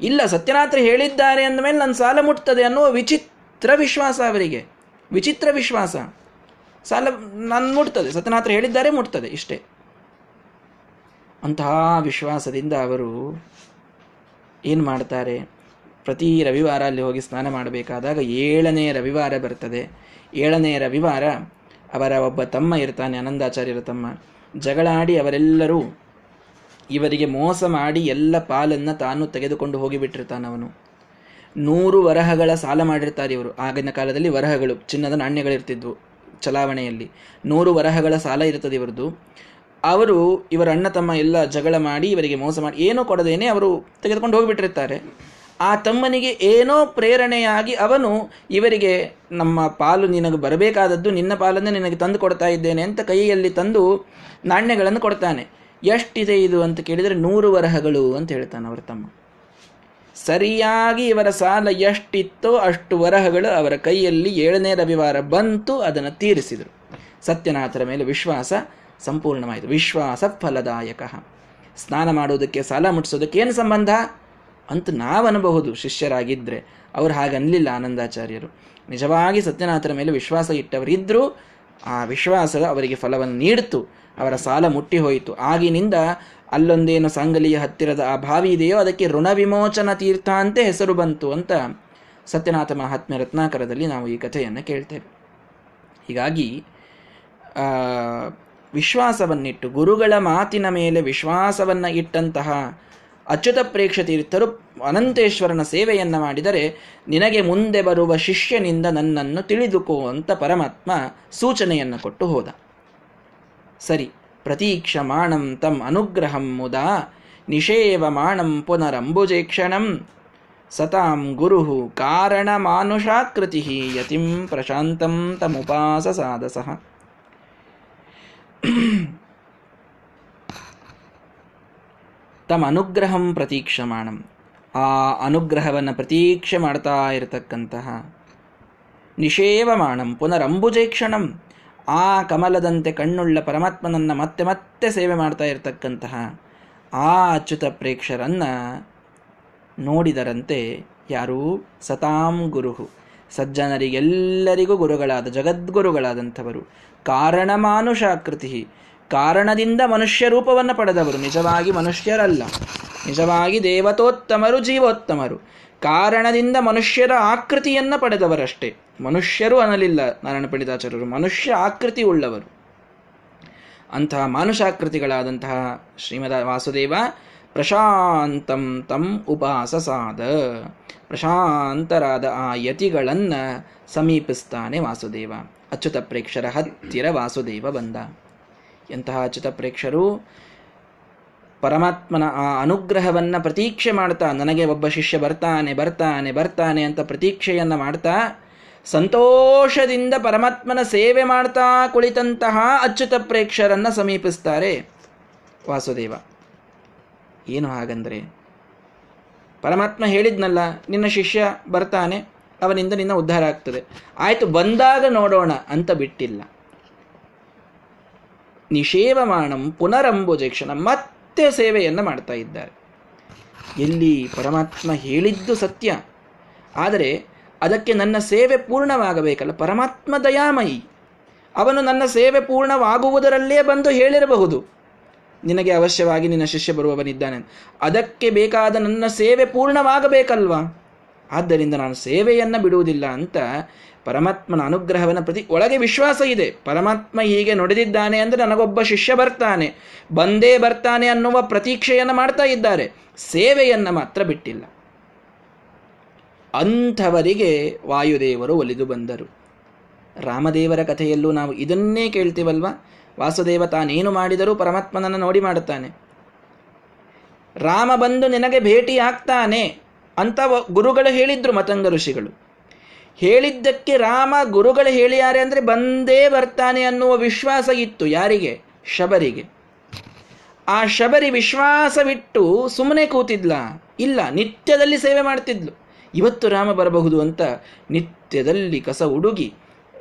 ಇಲ್ಲ, ಸತ್ಯನಾಥ ಹೇಳಿದ್ದಾರೆ ಅಂದಮೇಲೆ ನನ್ನ ಸಾಲ ಮುಟ್ತದೆ ಅನ್ನುವ ವಿಚಿತ್ರ ವಿಶ್ವಾಸ ಅವರಿಗೆ. ವಿಚಿತ್ರ ವಿಶ್ವಾಸ. ಸಾಲ ನಾನು ಮುಟ್ತದೆ. ಸತ್ಯನಾಥ ಹೇಳಿದ್ದಾರೆ ಮುಟ್ತದೆ ಇಷ್ಟೇ. ಅಂತಹ ವಿಶ್ವಾಸದಿಂದ ಅವರು ಏನು ಮಾಡ್ತಾರೆ? ಪ್ರತಿ ರವಿವಾರ ಅಲ್ಲಿ ಹೋಗಿ ಸ್ನಾನ ಮಾಡಬೇಕಾದಾಗ ಏಳನೇ ರವಿವಾರ ಬರ್ತದೆ. ಏಳನೇ ರವಿವಾರ ಅವರ ಒಬ್ಬ ತಮ್ಮ ಇರ್ತಾನೆ ಆನಂದಾಚಾರ್ಯರ ತಮ್ಮ. ಜಗಳಾಡಿ ಅವರೆಲ್ಲರೂ ಇವರಿಗೆ ಮೋಸ ಮಾಡಿ ಎಲ್ಲ ಪಾಲನ್ನು ತಾನು ತೆಗೆದುಕೊಂಡು ಹೋಗಿಬಿಟ್ಟಿರ್ತಾನೆ ಅವನು. ನೂರು ವರಹಗಳ ಸಾಲ ಮಾಡಿರ್ತಾರೆ ಇವರು. ಆಗಿನ ಕಾಲದಲ್ಲಿ ವರಹಗಳು, ಚಿನ್ನದ ನಾಣ್ಯಗಳಿರ್ತಿದ್ವು ಚಲಾವಣೆಯಲ್ಲಿ. ನೂರು ವರಹಗಳ ಸಾಲ ಇರ್ತದೆ ಇವರದು ಅವರು, ಇವರ ಅಣ್ಣ ತಮ್ಮ ಎಲ್ಲ ಜಗಳ ಮಾಡಿ ಇವರಿಗೆ ಮೋಸ ಮಾಡಿ ಏನೂ ಕೊಡದೇನೆ ಅವರು ತೆಗೆದುಕೊಂಡು ಹೋಗಿಬಿಟ್ಟಿರ್ತಾರೆ. ಆ ತಮ್ಮನಿಗೆ ಏನೋ ಪ್ರೇರಣೆಯಾಗಿ ಅವನು ಇವರಿಗೆ, ನಮ್ಮ ಪಾಲು ನಿನಗೆ ಬರಬೇಕಾದದ್ದು ನಿನ್ನ ಪಾಲನ್ನು ನಿನಗೆ ತಂದು ಕೊಡ್ತಾ ಇದ್ದೇನೆ ಅಂತ ಕೈಯಲ್ಲಿ ತಂದು ನಾಣ್ಯಗಳನ್ನು ಕೊಡ್ತಾನೆ. ಎಷ್ಟಿದೆ ಇದು? ಅಂತ ಕೇಳಿದರೆ, ನೂರು ವರಹಗಳು ಅಂತ ಹೇಳ್ತಾನೆ ಅವರ ತಮ್ಮ. ಸರಿಯಾಗಿ ಇವರ ಸಾಲ ಎಷ್ಟಿತ್ತೋ ಅಷ್ಟು ವರಹಗಳು ಅವರ ಕೈಯಲ್ಲಿ ಏಳನೇ ರವಿವಾರ ಬಂತು, ಅದನ್ನು ತೀರಿಸಿದರು. ಸತ್ಯನಾಥರ ಮೇಲೆ ವಿಶ್ವಾಸ ಸಂಪೂರ್ಣವಾಯಿತು. ವಿಶ್ವಾಸ ಫಲದಾಯಕ. ಸ್ನಾನ ಮಾಡುವುದಕ್ಕೆ, ಸಾಲ ಮುಟ್ಟಿಸೋದಕ್ಕೆ ಏನು ಸಂಬಂಧ? ಅಂತ ಅನ್ನಬಹುದು ಶಿಷ್ಯರಾಗಿದ್ದರೆ ಅವ್ರು ಹಾಗನ್ನಲಿಲ್ಲ ಆನಂದಾಚಾರ್ಯರು. ನಿಜವಾಗಿ ಸತ್ಯನಾಥರ ಮೇಲೆ ವಿಶ್ವಾಸ ಇಟ್ಟವರಿದ್ದರೂ ಆ ವಿಶ್ವಾಸ ಅವರಿಗೆ ಫಲವನ್ನು ನೀಡಿತು. ಅವರ ಸಾಲ ಮುಟ್ಟಿ ಹೋಯಿತು ಆಗಿನಿಂದ ಅಲ್ಲೊಂದೇನು ಸಾಂಗಲಿಯ ಹತ್ತಿರದ ಆ ಭಾವಿ ಇದೆಯೋ ಅದಕ್ಕೆ ಋಣ ವಿಮೋಚನ ತೀರ್ಥ ಅಂತೆ ಹೆಸರು ಬಂತು ಅಂತ ಸತ್ಯನಾಥ ಮಹಾತ್ಮ್ಯ ರತ್ನಾಕರದಲ್ಲಿ ನಾವು ಈ ಕಥೆಯನ್ನು ಕೇಳ್ತೇವೆ. ಹೀಗಾಗಿ ವಿಶ್ವಾಸವನ್ನಿಟ್ಟು ಗುರುಗಳ ಮಾತಿನ ಮೇಲೆ ವಿಶ್ವಾಸವನ್ನು ಇಟ್ಟಂತಹ ಅಚ್ಯುತ ಪ್ರೇಕ್ಷ ತೀರ್ಥರು ಅನಂತೇಶ್ವರನ ಸೇವೆಯನ್ನು ಮಾಡಿದರೆ ನಿನಗೆ ಮುಂದೆ ಬರುವ ಶಿಷ್ಯನಿಂದ ನನ್ನನ್ನು ತಿಳಿದುಕೋ ಅಂತ ಪರಮಾತ್ಮ ಸೂಚನೆಯನ್ನು ಕೊಟ್ಟು ಹೋದ. ಸರಿ, ಪ್ರತೀಕ್ಷಮಾಣಂ ತಂ ಅನುಗ್ರಹಂ ಮುದಾ ನಿಷೇವಮಾಣಂ ಪುನರಂಬುಜೇಕ್ಷಣಂ ಸತಾಂ ಗುರು ಕಾರಣ ಮಾನುಷಾಕೃತಿ ಯತಿಂ ಪ್ರಶಾಂತಂ ತಮುಪಾಸ ಸಾಧಸಃ ತಮ್ಮ ಅನುಗ್ರಹಂ ಪ್ರತೀಕ್ಷಮಾಣಂ. ಆ ಅನುಗ್ರಹವನ್ನು ಪ್ರತೀಕ್ಷೆ ಮಾಡ್ತಾ ಇರತಕ್ಕಂತಹ ನಿಷೇವಮಾಣಂ ಪುನರಂಬುಜೇಕ್ಷಣಂ ಆ ಕಮಲದಂತೆ ಕಣ್ಣುಳ್ಳ ಪರಮಾತ್ಮನನ್ನು ಮತ್ತೆ ಮತ್ತೆ ಸೇವೆ ಮಾಡ್ತಾ ಇರತಕ್ಕಂತಹ ಆ ಅಚ್ಯುತ ಪ್ರೇಕ್ಷರನ್ನು ನೋಡಿದರಂತೆ ಯಾರೂ ಸತಾಂ ಗುರುಹು. ಸಜ್ಜನರಿಗೆಲ್ಲರಿಗೂ ಗುರುಗಳಾದ ಜಗದ್ಗುರುಗಳಾದಂಥವರು. ಕಾರಣಮಾನುಷಾಕೃತಿ ಕಾರಣದಿಂದ ಮನುಷ್ಯ ರೂಪವನ್ನು ಪಡೆದವರು. ನಿಜವಾಗಿ ಮನುಷ್ಯರಲ್ಲ. ನಿಜವಾಗಿ ದೇವತೋತ್ತಮರು, ಜೀವೋತ್ತಮರು. ಕಾರಣದಿಂದ ಮನುಷ್ಯರ ಆಕೃತಿಯನ್ನು ಪಡೆದವರಷ್ಟೇ. ಮನುಷ್ಯರು ಅನಲಿಲ್ಲ ನಾರಾಯಣ ಪಂಡಿತಾಚಾರ್ಯರು. ಮನುಷ್ಯ ಆಕೃತಿ ಉಳ್ಳವರು. ಅಂತಹ ಮಾನುಷಾಕೃತಿಗಳಾದಂತಹ ಶ್ರೀಮದ ವಾಸುದೇವ, ಪ್ರಶಾಂತಂ ತಂ ಉಪಾಸಸಾದ. ಪ್ರಶಾಂತರಾದ ಆ ಯತಿಗಳನ್ನು ಸಮೀಪಿಸ್ತಾನೆ ವಾಸುದೇವ. ಅಚ್ಯುತ ಪ್ರೇಕ್ಷರ ಹತ್ತಿರ ವಾಸುದೇವ ಬಂದ. ಎಂತಹ ಅಚ್ಯುತ ಪ್ರೇಕ್ಷರು ಪರಮಾತ್ಮನ ಆ ಅನುಗ್ರಹವನ್ನು ಪ್ರತೀಕ್ಷೆ ಮಾಡ್ತಾ, ನನಗೆ ಒಬ್ಬ ಶಿಷ್ಯ ಬರ್ತಾನೆ ಬರ್ತಾನೆ ಬರ್ತಾನೆ ಅಂತ ಪ್ರತೀಕ್ಷೆಯನ್ನು ಮಾಡ್ತಾ, ಸಂತೋಷದಿಂದ ಪರಮಾತ್ಮನ ಸೇವೆ ಮಾಡ್ತಾ ಕುಳಿತಂತಹ ಅಚ್ಯುತ ಪ್ರೇಕ್ಷರನ್ನು ಸಮೀಪಿಸ್ತಾರೆ ವಾಸುದೇವ. ಏನು ಹಾಗಂದ್ರೆ, ಪರಮಾತ್ಮ ಹೇಳಿದ್ನಲ್ಲ, ನಿನ್ನ ಶಿಷ್ಯ ಬರ್ತಾನೆ, ಅವನಿಂದ ನಿನ್ನ ಉದ್ಧಾರ ಆಗ್ತದೆ. ಆಯಿತು, ಬಂದಾಗ ನೋಡೋಣ ಅಂತ ಬಿಟ್ಟಿಲ್ಲ. ನಿಷೇವಮಾಣಂ ಪುನರಂಬುಜೇಕ್ಷಣ ಮತ್ತೆ ಸೇವೆಯನ್ನು ಮಾಡ್ತಾ ಇದ್ದಾರೆ. ಎಲ್ಲಿ ಪರಮಾತ್ಮ ಹೇಳಿದ್ದು ಸತ್ಯ, ಆದರೆ ಅದಕ್ಕೆ ನನ್ನ ಸೇವೆ ಪೂರ್ಣವಾಗಬೇಕಲ್ಲ, ಪರಮಾತ್ಮ ದಯಾಮಯಿ, ಅವನು ನನ್ನ ಸೇವೆ ಪೂರ್ಣವಾಗುವುದರಲ್ಲೇ ಬಂದು ಹೇಳಿರಬಹುದು. ನಿನಗೆ ಅವಶ್ಯವಾಗಿ ನಿನ್ನ ಶಿಷ್ಯ ಬರುವವನಿದ್ದಾನೆ. ಅದಕ್ಕೆ ಬೇಕಾದ ನನ್ನ ಸೇವೆ ಪೂರ್ಣವಾಗಬೇಕಲ್ವಾ? ಆದ್ದರಿಂದ ನಾನು ಸೇವೆಯನ್ನು ಬಿಡುವುದಿಲ್ಲ ಅಂತ ಪರಮಾತ್ಮನ ಅನುಗ್ರಹವನ್ನು ಪ್ರತಿ ಒಳಗೆ ವಿಶ್ವಾಸ ಇದೆ. ಪರಮಾತ್ಮ ಹೀಗೆ ನುಡಿದಿದ್ದಾನೆ ಅಂದರೆ ನನಗೊಬ್ಬ ಶಿಷ್ಯ ಬರ್ತಾನೆ. ಬಂದೇ ಬರ್ತಾನೆ ಅನ್ನುವ ಪ್ರತೀಕ್ಷೆಯನ್ನು ಮಾಡ್ತಾ ಇದ್ದಾರೆ. ಸೇವೆಯನ್ನು ಮಾತ್ರ ಬಿಟ್ಟಿಲ್ಲ. ಅಂಥವರಿಗೆ ವಾಯುದೇವರು ಒಲಿದು ಬಂದರು. ರಾಮದೇವರ ಕಥೆಯಲ್ಲೂ ನಾವು ಇದನ್ನೇ ಕೇಳ್ತೀವಲ್ವ? ವಾಸುದೇವ ತಾನೇನು ಮಾಡಿದರೂ ಪರಮಾತ್ಮನನ್ನು ನೋಡಿ ಮಾಡುತ್ತಾನೆ. ರಾಮ ಬಂದು ನಿನಗೆ ಭೇಟಿ ಆಗ್ತಾನೆ. ಅಂತ ಗುರುಗಳು ಹೇಳಿದ್ರು ಮತಂಗ ಋಷಿಗಳು. ಹೇಳಿದ್ದಕ್ಕೆ ರಾಮ ಗುರುಗಳು ಹೇಳಿಯಾರೆ ಅಂದರೆ ಬಂದೇ ಬರ್ತಾನೆ ಅನ್ನುವ ವಿಶ್ವಾಸ ಇತ್ತು ಯಾರಿಗೆ? ಶಬರಿಗೆ. ಆ ಶಬರಿ ವಿಶ್ವಾಸವಿಟ್ಟು ಸುಮ್ಮನೆ ಕೂತಿದ್ಲ? ಇಲ್ಲ, ನಿತ್ಯದಲ್ಲಿ ಸೇವೆ ಮಾಡ್ತಿದ್ಲು. ಇವತ್ತು ರಾಮ ಬರಬಹುದು ಅಂತ ನಿತ್ಯದಲ್ಲಿ ಕಸ ಉಡುಗಿ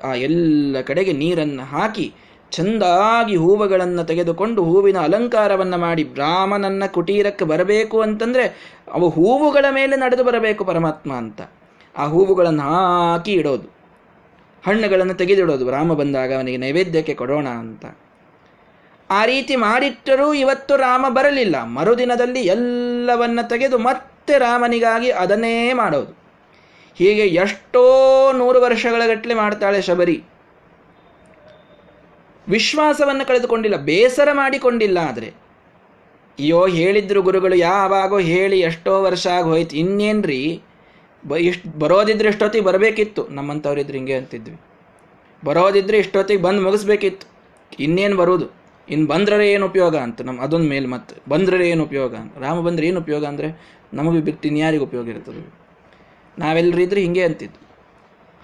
ಆ ಎಲ್ಲ ಕಡೆಗೆ ನೀರನ್ನು ಹಾಕಿ ಚಂದಾಗಿ ಹೂವುಗಳನ್ನು ತೆಗೆದುಕೊಂಡು ಹೂವಿನ ಅಲಂಕಾರವನ್ನು ಮಾಡಿ ರಾಮನನ್ನ ಕುಟೀರಕ್ಕೆ ಬರಬೇಕು ಅಂತಂದ್ರೆ ಅವು ಹೂವುಗಳ ಮೇಲೆ ನಡೆದು ಬರಬೇಕು ಪರಮಾತ್ಮ ಅಂತ. ಆ ಹೂವುಗಳನ್ನು ಹಾಕಿ ಇಡೋದು. ಹಣ್ಣುಗಳನ್ನು ತೆಗೆದಿಡೋದು. ರಾಮ ಬಂದಾಗ ಅವನಿಗೆ ನೈವೇದ್ಯಕ್ಕೆ ಕೊಡೋಣ ಅಂತ. ಆ ರೀತಿ ಮಾಡಿಟ್ಟರೂ ಇವತ್ತು ರಾಮ ಬರಲಿಲ್ಲ. ಮರುದಿನದಲ್ಲಿ ಎಲ್ಲವನ್ನ ತೆಗೆದು ಮತ್ತೆ ರಾಮನಿಗಾಗಿ ಅದನ್ನೇ ಮಾಡೋದು. ಹೀಗೆ ಎಷ್ಟೋ ನೂರು ವರ್ಷಗಳ ಗಟ್ಟಲೆ ಮಾಡ್ತಾಳೆ ಶಬರಿ. ವಿಶ್ವಾಸವನ್ನು ಕಳೆದುಕೊಂಡಿಲ್ಲ. ಬೇಸರ ಮಾಡಿಕೊಂಡಿಲ್ಲ ಆದರೆ. ಅಯ್ಯೋ, ಹೇಳಿದ್ರು ಗುರುಗಳು, ಯಾವಾಗೋ ಹೇಳಿ ಎಷ್ಟೋ ವರ್ಷ ಆಗೋಯ್ತು. ಇನ್ನೇನ್ರಿ? ಬ, ಇಷ್ಟು, ಬರೋದಿದ್ರೆ ಇಷ್ಟೊತ್ತಿಗೆ ಬರಬೇಕಿತ್ತು. ನಮ್ಮಂಥವ್ರಿದ್ರೆ ಹಿಂಗೆ ಅಂತಿದ್ವಿ. ಬರೋದಿದ್ರೆ ಇಷ್ಟೊತ್ತಿಗೆ ಬಂದು ಮುಗಿಸ್ಬೇಕಿತ್ತು. ಇನ್ನೇನು ಬರೋದು? ಇನ್ನು ಬಂದ್ರೆ ಏನು ಉಪಯೋಗ ಅಂತ. ನಮ್ಮ ಅದೊಂದು ಮೇಲೆ ಮತ್ತೆ. ಬಂದ್ರೆ ಏನು ಉಪಯೋಗ ಅಂತ. ರಾಮ ಬಂದ್ರೆ ಏನು ಉಪಯೋಗ ಅಂದರೆ ನಮಗೆ ಬಿಟ್ಟು ಇನ್ಯಾರಿಗೆ ಉಪಯೋಗ ಇರ್ತದೆ? ನಾವೆಲ್ಲರಿದ್ರೆ ಹಿಂಗೆ ಅಂತಿದ್ವಿ.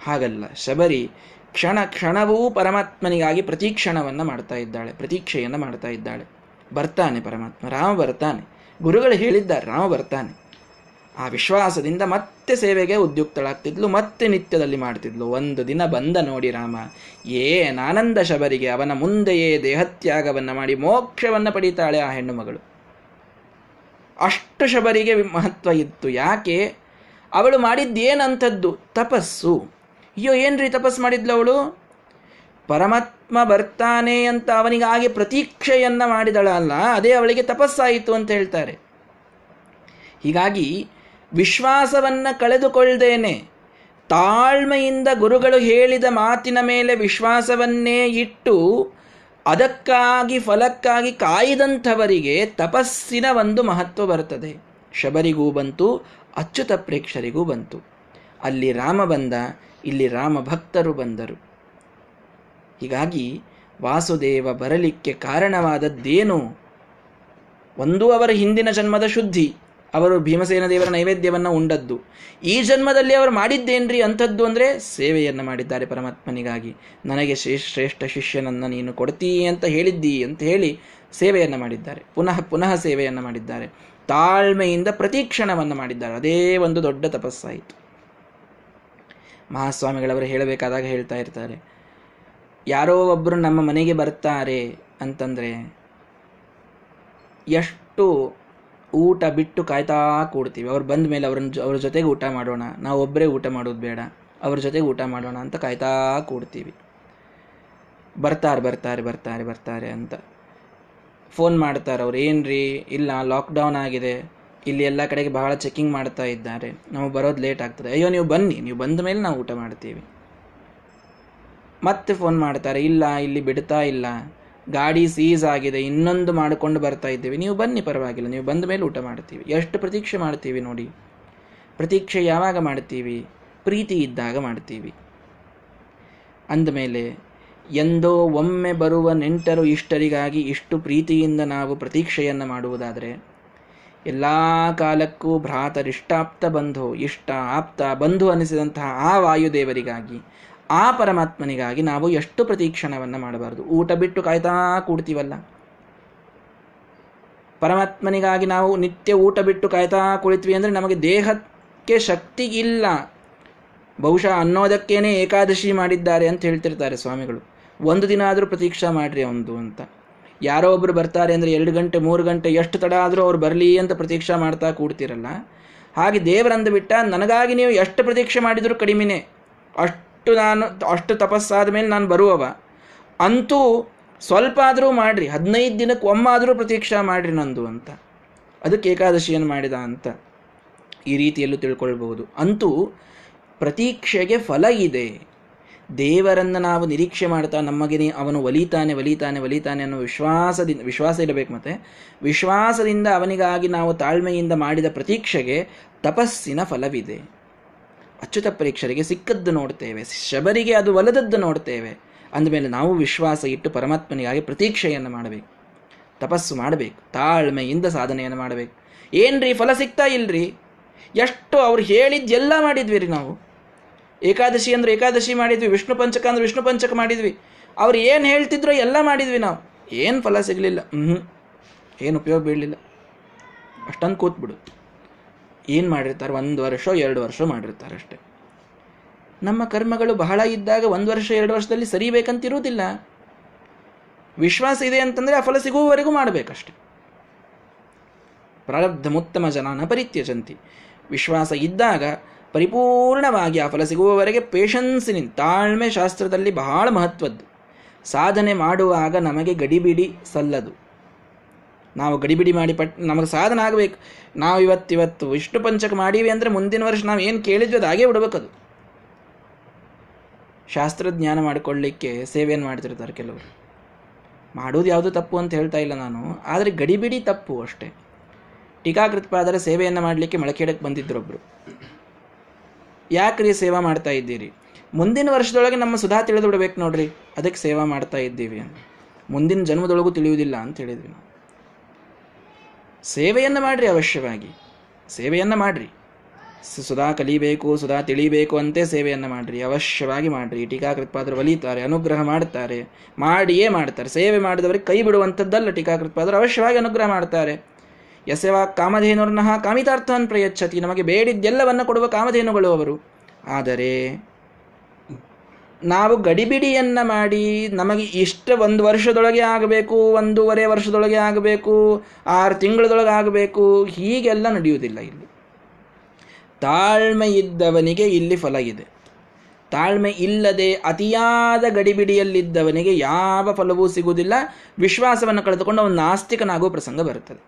ಹಾಗಲ್ಲ. ಶಬರಿ ಕ್ಷಣ, ಕ್ಷಣವೂ ಪರಮಾತ್ಮನಿಗಾಗಿ ಪ್ರತೀಕ್ಷಣವನ್ನು ಮಾಡ್ತಾ ಇದ್ದಾಳೆ. ಪ್ರತೀಕ್ಷೆಯನ್ನು ಮಾಡ್ತಾ ಇದ್ದಾಳೆ. ಬರ್ತಾನೆ ಪರಮಾತ್ಮ, ರಾಮ ಬರ್ತಾನೆ. ಗುರುಗಳು ಹೇಳಿದ್ದಾರೆ, ರಾಮ ಬರ್ತಾನೆ. ಆ ವಿಶ್ವಾಸದಿಂದ ಮತ್ತೆ ಸೇವೆಗೆ ಉದ್ಯುಕ್ತಳಾಗ್ತಿದ್ಲು, ಮತ್ತೆ ನಿತ್ಯದಲ್ಲಿ ಮಾಡ್ತಿದ್ಲು. ಒಂದು ದಿನ ಬಂದ ನೋಡಿ ರಾಮ ಏನಾನಂದ ಶಬರಿಗೆ ಅವನ ಮುಂದೆಯೇ ದೇಹತ್ಯಾಗವನ್ನು ಮಾಡಿ ಮೋಕ್ಷವನ್ನು ಪಡೀತಾಳೆ ಆ ಹೆಣ್ಣು ಮಗಳು. ಅಷ್ಟು ಶಬರಿಗೆ ಮಹತ್ವ ಇತ್ತು. ಯಾಕೆ? ಅವಳು ಮಾಡಿದ್ದೇನಂಥದ್ದು? ತಪಸ್ಸು. ಅಯ್ಯೋ, ಏನ್ರಿ ತಪಸ್ಸು ಮಾಡಿದ್ಲು ಅವಳು? ಪರಮಾತ್ಮ ಬರ್ತಾನೆ ಅಂತ ಅವನಿಗಾಗಿ ಪ್ರತೀಕ್ಷೆಯನ್ನ ಮಾಡಿದಳಲ್ಲ ಅದೇ ಅವಳಿಗೆ ತಪಸ್ಸಾಯಿತು ಅಂತ ಹೇಳ್ತಾರೆ. ಹೀಗಾಗಿ ವಿಶ್ವಾಸವನ್ನ ಕಳೆದುಕೊಳ್ಳದೇನೆ ತಾಳ್ಮೆಯಿಂದ ಗುರುಗಳು ಹೇಳಿದ ಮಾತಿನ ಮೇಲೆ ವಿಶ್ವಾಸವನ್ನೇ ಇಟ್ಟು ಅದಕ್ಕಾಗಿ, ಫಲಕ್ಕಾಗಿ ಕಾಯ್ದಂಥವರಿಗೆ ತಪಸ್ಸಿನ ಒಂದು ಮಹತ್ವ ಬರುತ್ತದೆ ಶಬರಿಗೂ ಬಂತು, ಅಚ್ಯುತ ಪ್ರೇಕ್ಷರಿಗೂ ಬಂತು. ಅಲ್ಲಿ ರಾಮ ಬಂದ, ಇಲ್ಲಿ ರಾಮ ಭಕ್ತರು ಬಂದರು. ಹೀಗಾಗಿ ವಾಸುದೇವ ಬರಲಿಕ್ಕೆ ಕಾರಣವಾದದ್ದೇನು? ಒಂದು ಅವರ ಹಿಂದಿನ ಜನ್ಮದ ಶುದ್ಧಿ, ಅವರು ಭೀಮಸೇನ ದೇವರ ನೈವೇದ್ಯವನ್ನು ಉಂಡದ್ದು. ಈ ಜನ್ಮದಲ್ಲಿ ಅವರು ಮಾಡಿದ್ದೇನ್ರಿ ಅಂಥದ್ದು ಅಂದರೆ ಸೇವೆಯನ್ನು ಮಾಡಿದ್ದಾರೆ ಪರಮಾತ್ಮನಿಗಾಗಿ. ನನಗೆ ಶ್ರೇಷ್ಠ ಶಿಷ್ಯನನ್ನು ನೀನು ಕೊಡ್ತೀ ಅಂತ ಹೇಳಿದ್ದಿ ಅಂತ ಹೇಳಿ ಸೇವೆಯನ್ನು ಮಾಡಿದ್ದಾರೆ. ಪುನಃ ಪುನಃ ಸೇವೆಯನ್ನು ಮಾಡಿದ್ದಾರೆ. ತಾಳ್ಮೆಯಿಂದ ಪ್ರತೀಕ್ಷಣವನ್ನು ಮಾಡಿದ್ದಾರೆ. ಅದೇ ಒಂದು ದೊಡ್ಡ ತಪಸ್ಸಾಯಿತು. ಮಹಾಸ್ವಾಮಿಗಳವರು ಹೇಳಬೇಕಾದಾಗ ಹೇಳ್ತಾ ಇರ್ತಾರೆ. ಯಾರೋ ಒಬ್ಬರು ನಮ್ಮ ಮನೆಗೆ ಬರ್ತಾರೆ ಅಂತಂದರೆ ಎಷ್ಟು ಊಟ ಬಿಟ್ಟು ಕಾಯ್ತಾ ಕೂಡ್ತೀವಿ. ಅವ್ರು ಬಂದ ಮೇಲೆ ಅವ್ರನ್ನ ಅವ್ರ ಜೊತೆಗೆ ಊಟ ಮಾಡೋಣ. ನಾವು ಒಬ್ಬರೇ ಊಟ ಮಾಡೋದು ಬೇಡ. ಅವ್ರ ಜೊತೆಗೆ ಊಟ ಮಾಡೋಣ ಅಂತ ಕಾಯ್ತಾ ಕೂಡ್ತೀವಿ. ಬರ್ತಾರೆ ಬರ್ತಾರೆ ಬರ್ತಾರೆ ಬರ್ತಾರೆ ಅಂತ. ಫೋನ್ ಮಾಡ್ತಾರೆ ಅವ್ರು, ಏನ್ರಿ? ಇಲ್ಲ ಲಾಕ್ಡೌನ್ ಆಗಿದೆ. ಇಲ್ಲಿ ಎಲ್ಲ ಕಡೆಗೆ ಬಹಳ ಚೆಕಿಂಗ್ ಮಾಡ್ತಾ ಇದ್ದಾರೆ. ನಾವು ಬರೋದು ಲೇಟ್ ಆಗ್ತದೆ. ಅಯ್ಯೋ, ನೀವು ಬನ್ನಿ. ನೀವು ಬಂದ ಮೇಲೆ ನಾವು ಊಟ ಮಾಡ್ತೀವಿ. ಮತ್ತೆ ಫೋನ್ ಮಾಡ್ತಾರೆ, ಇಲ್ಲ, ಇಲ್ಲಿ ಬಿಡ್ತಾ ಇಲ್ಲ. ಗಾಡಿ ಸೀಸ್ ಆಗಿದೆ, ಇನ್ನೊಂದು ಮಾಡಿಕೊಂಡು ಬರ್ತಾ ಇದ್ದೀವಿ. ನೀವು ಬನ್ನಿ ಪರವಾಗಿಲ್ಲ, ನೀವು ಬಂದ ಮೇಲೆ ಊಟ ಮಾಡ್ತೀವಿ. ಎಷ್ಟು ಪ್ರತೀಕ್ಷೆ ಮಾಡ್ತೀವಿ ನೋಡಿ. ಪ್ರತೀಕ್ಷೆ ಯಾವಾಗ ಮಾಡ್ತೀವಿ? ಪ್ರೀತಿ ಇದ್ದಾಗ ಮಾಡ್ತೀವಿ. ಅಂದಮೇಲೆ ಎಂದೋ ಒಮ್ಮೆ ಬರುವ ನೆಂಟರು ಇಷ್ಟರಿಗಾಗಿ ಇಷ್ಟು ಪ್ರೀತಿಯಿಂದ ನಾವು ಪ್ರತೀಕ್ಷೆಯನ್ನು ಮಾಡುವುದಾದರೆ, ಎಲ್ಲ ಕಾಲಕ್ಕೂ ಭ್ರಾತರಿಷ್ಟಾಪ್ತ ಬಂಧು ಇಷ್ಟ ಆಪ್ತ ಬಂಧು ಅನಿಸಿದಂತಹ ಆ ವಾಯುದೇವರಿಗಾಗಿ ಆ ಪರಮಾತ್ಮನಿಗಾಗಿ ನಾವು ಎಷ್ಟು ಪ್ರತೀಕ್ಷಣವನ್ನು ಮಾಡಬಾರದು. ಊಟ ಬಿಟ್ಟು ಕಾಯ್ತಾ ಕೂಡ್ತೀವಲ್ಲ. ಪರಮಾತ್ಮನಿಗಾಗಿ ನಾವು ನಿತ್ಯ ಊಟ ಬಿಟ್ಟು ಕಾಯ್ತಾ ಕುಳಿತ್ವಿ ಅಂದರೆ ನಮಗೆ ದೇಹಕ್ಕೆ ಶಕ್ತಿ ಇಲ್ಲ ಬಹುಶಃ ಅನ್ನೋದಕ್ಕೇನೆ ಏಕಾದಶಿ ಮಾಡಿದ್ದಾರೆ ಅಂತ ಹೇಳ್ತಿರ್ತಾರೆ ಸ್ವಾಮಿಗಳು. ಒಂದು ದಿನ ಆದರೂ ಪ್ರತೀಕ್ಷಾ ಮಾಡ್ರಿ ಒಂದು ಅಂತ. ಯಾರೋ ಒಬ್ಬರು ಬರ್ತಾರೆ ಅಂದರೆ ಎರಡು ಗಂಟೆ, ಮೂರು ಗಂಟೆ ಎಷ್ಟು ತಡ ಆದರೂ ಅವ್ರು ಬರಲಿ ಅಂತ ಪ್ರತೀಕ್ಷಾ ಮಾಡ್ತಾ ಕೂಡ್ತಿರಲ್ಲ. ಹಾಗೆ ದೇವರಂದು ಬಿಟ್ಟ ನನಗಾಗಿ ನೀವು ಎಷ್ಟು ಪ್ರತೀಕ್ಷೆ ಮಾಡಿದರೂ ಕಡಿಮೆನೇ. ಅಷ್ಟು ನಾನು, ಅಷ್ಟು ತಪಸ್ಸಾದ ಮೇಲೆ ನಾನು ಬರುವವ. ಅಂತೂ ಸ್ವಲ್ಪ ಆದರೂ ಮಾಡ್ರಿ, ಹದಿನೈದು ದಿನಕ್ಕೆ ಒಮ್ಮಾದರೂ ಪ್ರತೀಕ್ಷಾ ಮಾಡ್ರಿ ನಂದು ಅಂತ. ಅದಕ್ಕೆ ಏಕಾದಶಿಯನ್ನು ಮಾಡಿದ ಅಂತ ಈ ರೀತಿಯಲ್ಲೂ ತಿಳ್ಕೊಳ್ಬಹುದು. ಅಂತೂ ಪ್ರತೀಕ್ಷೆಗೆ ಫಲ ಇದೆ. ದೇವರನ್ನು ನಾವು ನಿರೀಕ್ಷೆ ಮಾಡ್ತಾ, ನಮಗೆ ಅವನು ಒಲಿತಾನೆ ಒಲಿತಾನೆ ಒಲಿತಾನೆ ಅನ್ನೋ ವಿಶ್ವಾಸದಿಂದ, ವಿಶ್ವಾಸ ಇರಬೇಕು ಮತ್ತೆ. ವಿಶ್ವಾಸದಿಂದ ಅವನಿಗಾಗಿ ನಾವು ತಾಳ್ಮೆಯಿಂದ ಮಾಡಿದ ಪ್ರತೀಕ್ಷೆಗೆ ತಪಸ್ಸಿನ ಫಲವಿದೆ. ಅಚ್ಯುತ ಪರೀಕ್ಷರಿಗೆ ಸಿಕ್ಕದ್ದು ನೋಡ್ತೇವೆ, ಶಬರಿಗೆ ಅದು ಒಲದದ್ದು ನೋಡ್ತೇವೆ. ಅಂದಮೇಲೆ ನಾವು ವಿಶ್ವಾಸ ಇಟ್ಟು ಪರಮಾತ್ಮನಿಗಾಗಿ ಪ್ರತೀಕ್ಷೆಯನ್ನು ಮಾಡಬೇಕು. ತಪಸ್ಸು ಮಾಡಬೇಕು, ತಾಳ್ಮೆಯಿಂದ ಸಾಧನೆಯನ್ನು ಮಾಡಬೇಕು. ಏನ್ರಿ ಫಲ ಸಿಗ್ತಾ ಇಲ್ರಿ? ಎಷ್ಟು ಅವ್ರು ಹೇಳಿದ್ದೆಲ್ಲ ಮಾಡಿದ್ವಿ ರೀ ನಾವು. ಏಕಾದಶಿ ಅಂದ್ರೆ ಏಕಾದಶಿ ಮಾಡಿದ್ವಿ, ವಿಷ್ಣು ಪಂಚಕ ಅಂದ್ರೆ ವಿಷ್ಣು ಪಂಚಕ ಮಾಡಿದ್ವಿ. ಅವ್ರು ಏನು ಹೇಳ್ತಿದ್ರು ಎಲ್ಲ ಮಾಡಿದ್ವಿ ನಾವು. ಏನು ಫಲ ಸಿಗಲಿಲ್ಲ. ಹ್ಞೂ ಏನು ಉಪಯೋಗ ಬೀಳಲಿಲ್ಲ. ಅಷ್ಟೊಂದು ಕೂತ್ಬಿಡು. ಏನು ಮಾಡಿರ್ತಾರೆ? ಒಂದು ವರ್ಷ, ಎರಡು ವರ್ಷ ಮಾಡಿರ್ತಾರೆ ಅಷ್ಟೇ. ನಮ್ಮ ಕರ್ಮಗಳು ಬಹಳ ಇದ್ದಾಗ ಒಂದು ವರ್ಷ, ಎರಡು ವರ್ಷದಲ್ಲಿ ಸರಿಬೇಕಂತಿರುವುದಿಲ್ಲ. ವಿಶ್ವಾಸ ಇದೆ ಅಂತಂದರೆ ಆ ಫಲ ಸಿಗುವವರೆಗೂ ಮಾಡಬೇಕಷ್ಟೆ. ಪ್ರಾರಬ್ಧಮುತ್ತಮ ಜನಾನ ಪರಿತ್ಯಜಂತಿ. ವಿಶ್ವಾಸ ಇದ್ದಾಗ ಪರಿಪೂರ್ಣವಾಗಿ ಆ ಫಲ ಸಿಗುವವರೆಗೆ ಪೇಷನ್ಸಿನಿಂದ ತಾಳ್ಮೆ ಶಾಸ್ತ್ರದಲ್ಲಿ ಬಹಳ ಮಹತ್ವದ್ದು. ಸಾಧನೆ ಮಾಡುವಾಗ ನಮಗೆ ಗಡಿಬಿಡಿ ಸಲ್ಲದು. ನಾವು ಗಡಿಬಿಡಿ ಮಾಡಿ ಪಟ್, ನಮಗೆ ಸಾಧನ ಆಗಬೇಕು. ನಾವು ಇವತ್ತಿವತ್ತು ವಿಷ್ಣು ಪಂಚಕ ಮಾಡೀವಿ ಅಂದರೆ ಮುಂದಿನ ವರ್ಷ ನಾವು ಏನು ಕೇಳಿದ್ವಿ ಅದು ಹಾಗೇ ಬಿಡಬೇಕದು ಶಾಸ್ತ್ರಜ್ಞಾನ ಮಾಡಿಕೊಳ್ಳಿಕ್ಕೆ ಸೇವೆಯನ್ನು ಮಾಡ್ತಿರ್ತಾರೆ ಕೆಲವರು. ಮಾಡೋದು ಯಾವುದು ತಪ್ಪು ಅಂತ ಹೇಳ್ತಾ ಇಲ್ಲ ನಾನು, ಆದರೆ ಗಡಿಬಿಡಿ ತಪ್ಪು ಅಷ್ಟೇ. ಟೀಕಾಕೃತ್ಪಾದರ ಸೇವೆಯನ್ನು ಮಾಡಲಿಕ್ಕೆ ಮೊಳಕೆಡಕ್ಕೆ ಬಂದಿದ್ದರೊಬ್ಬರು ಯಾಕ್ರಿ ಸೇವಾ ಮಾಡ್ತಾ ಇದ್ದೀರಿ? ಮುಂದಿನ ವರ್ಷದೊಳಗೆ ನಮ್ಮ ಸುಧಾ ತಿಳಿದು ಬಿಡಬೇಕು ನೋಡ್ರಿ, ಅದಕ್ಕೆ ಸೇವಾ ಮಾಡ್ತಾ ಇದ್ದೀವಿ ಮುಂದಿನ ಜನ್ಮದೊಳಗೂ ತಿಳಿಯುವುದಿಲ್ಲ ಅಂತ ಹೇಳಿದ್ವಿ ನಾವು. ಸೇವೆಯನ್ನು ಮಾಡಿರಿ ಅವಶ್ಯವಾಗಿ. ಸೇವೆಯನ್ನು ಮಾಡಿರಿ. ಸುಧಾ ಕಲಿಬೇಕು, ಸುಧಾ ತಿಳಿಬೇಕು ಅಂತೆ ಸೇವೆಯನ್ನು ಮಾಡಿರಿ. ಅವಶ್ಯವಾಗಿ ಮಾಡಿರಿ. ಟೀಕಾಕೃತ್ಪಾದರು ಒಲಿತಾರೆ, ಅನುಗ್ರಹ ಮಾಡ್ತಾರೆ. ಮಾಡಿಯೇ ಮಾಡ್ತಾರೆ. ಸೇವೆ ಮಾಡಿದವರಿಗೆ ಕೈ ಬಿಡುವಂಥದ್ದಲ್ಲ ಟೀಕಾಕೃತ್ಪಾದರು. ಅವಶ್ಯವಾಗಿ ಅನುಗ್ರಹ ಮಾಡ್ತಾರೆ. ಯಸೆವಾ ಕಾಮಧೇನುರ್ನಃ ಕಾಮಿತಾರ್ಥವನ್ನು ಪ್ರಯಚ್ಛತಿ. ನಮಗೆ ಬೇಡಿದ್ದೆಲ್ಲವನ್ನು ಕೊಡುವ ಕಾಮಧೇನುಗಳು ಅವರು. ಆದರೆ ನಾವು ಗಡಿಬಿಡಿಯನ್ನು ಮಾಡಿ ನಮಗೆ ಇಷ್ಟ ಒಂದು ವರ್ಷದೊಳಗೆ ಆಗಬೇಕು, ಒಂದೂವರೆ ವರ್ಷದೊಳಗೆ ಆಗಬೇಕು, ಆರು ತಿಂಗಳದೊಳಗೆ ಆಗಬೇಕು, ಹೀಗೆಲ್ಲ ನಡೆಯುವುದಿಲ್ಲ ಇಲ್ಲಿ. ತಾಳ್ಮೆ ಇದ್ದವನಿಗೆ ಇಲ್ಲಿ ಫಲ ಇದೆ. ತಾಳ್ಮೆ ಇಲ್ಲದೆ ಅತಿಯಾದ ಗಡಿಬಿಡಿಯಲ್ಲಿದ್ದವನಿಗೆ ಯಾವ ಫಲವೂ ಸಿಗುವುದಿಲ್ಲ. ವಿಶ್ವಾಸವನ್ನು ಕಳೆದುಕೊಂಡು ಅವನು ನಾಸ್ತಿಕನಾಗುವ ಪ್ರಸಂಗ ಬರುತ್ತದೆ.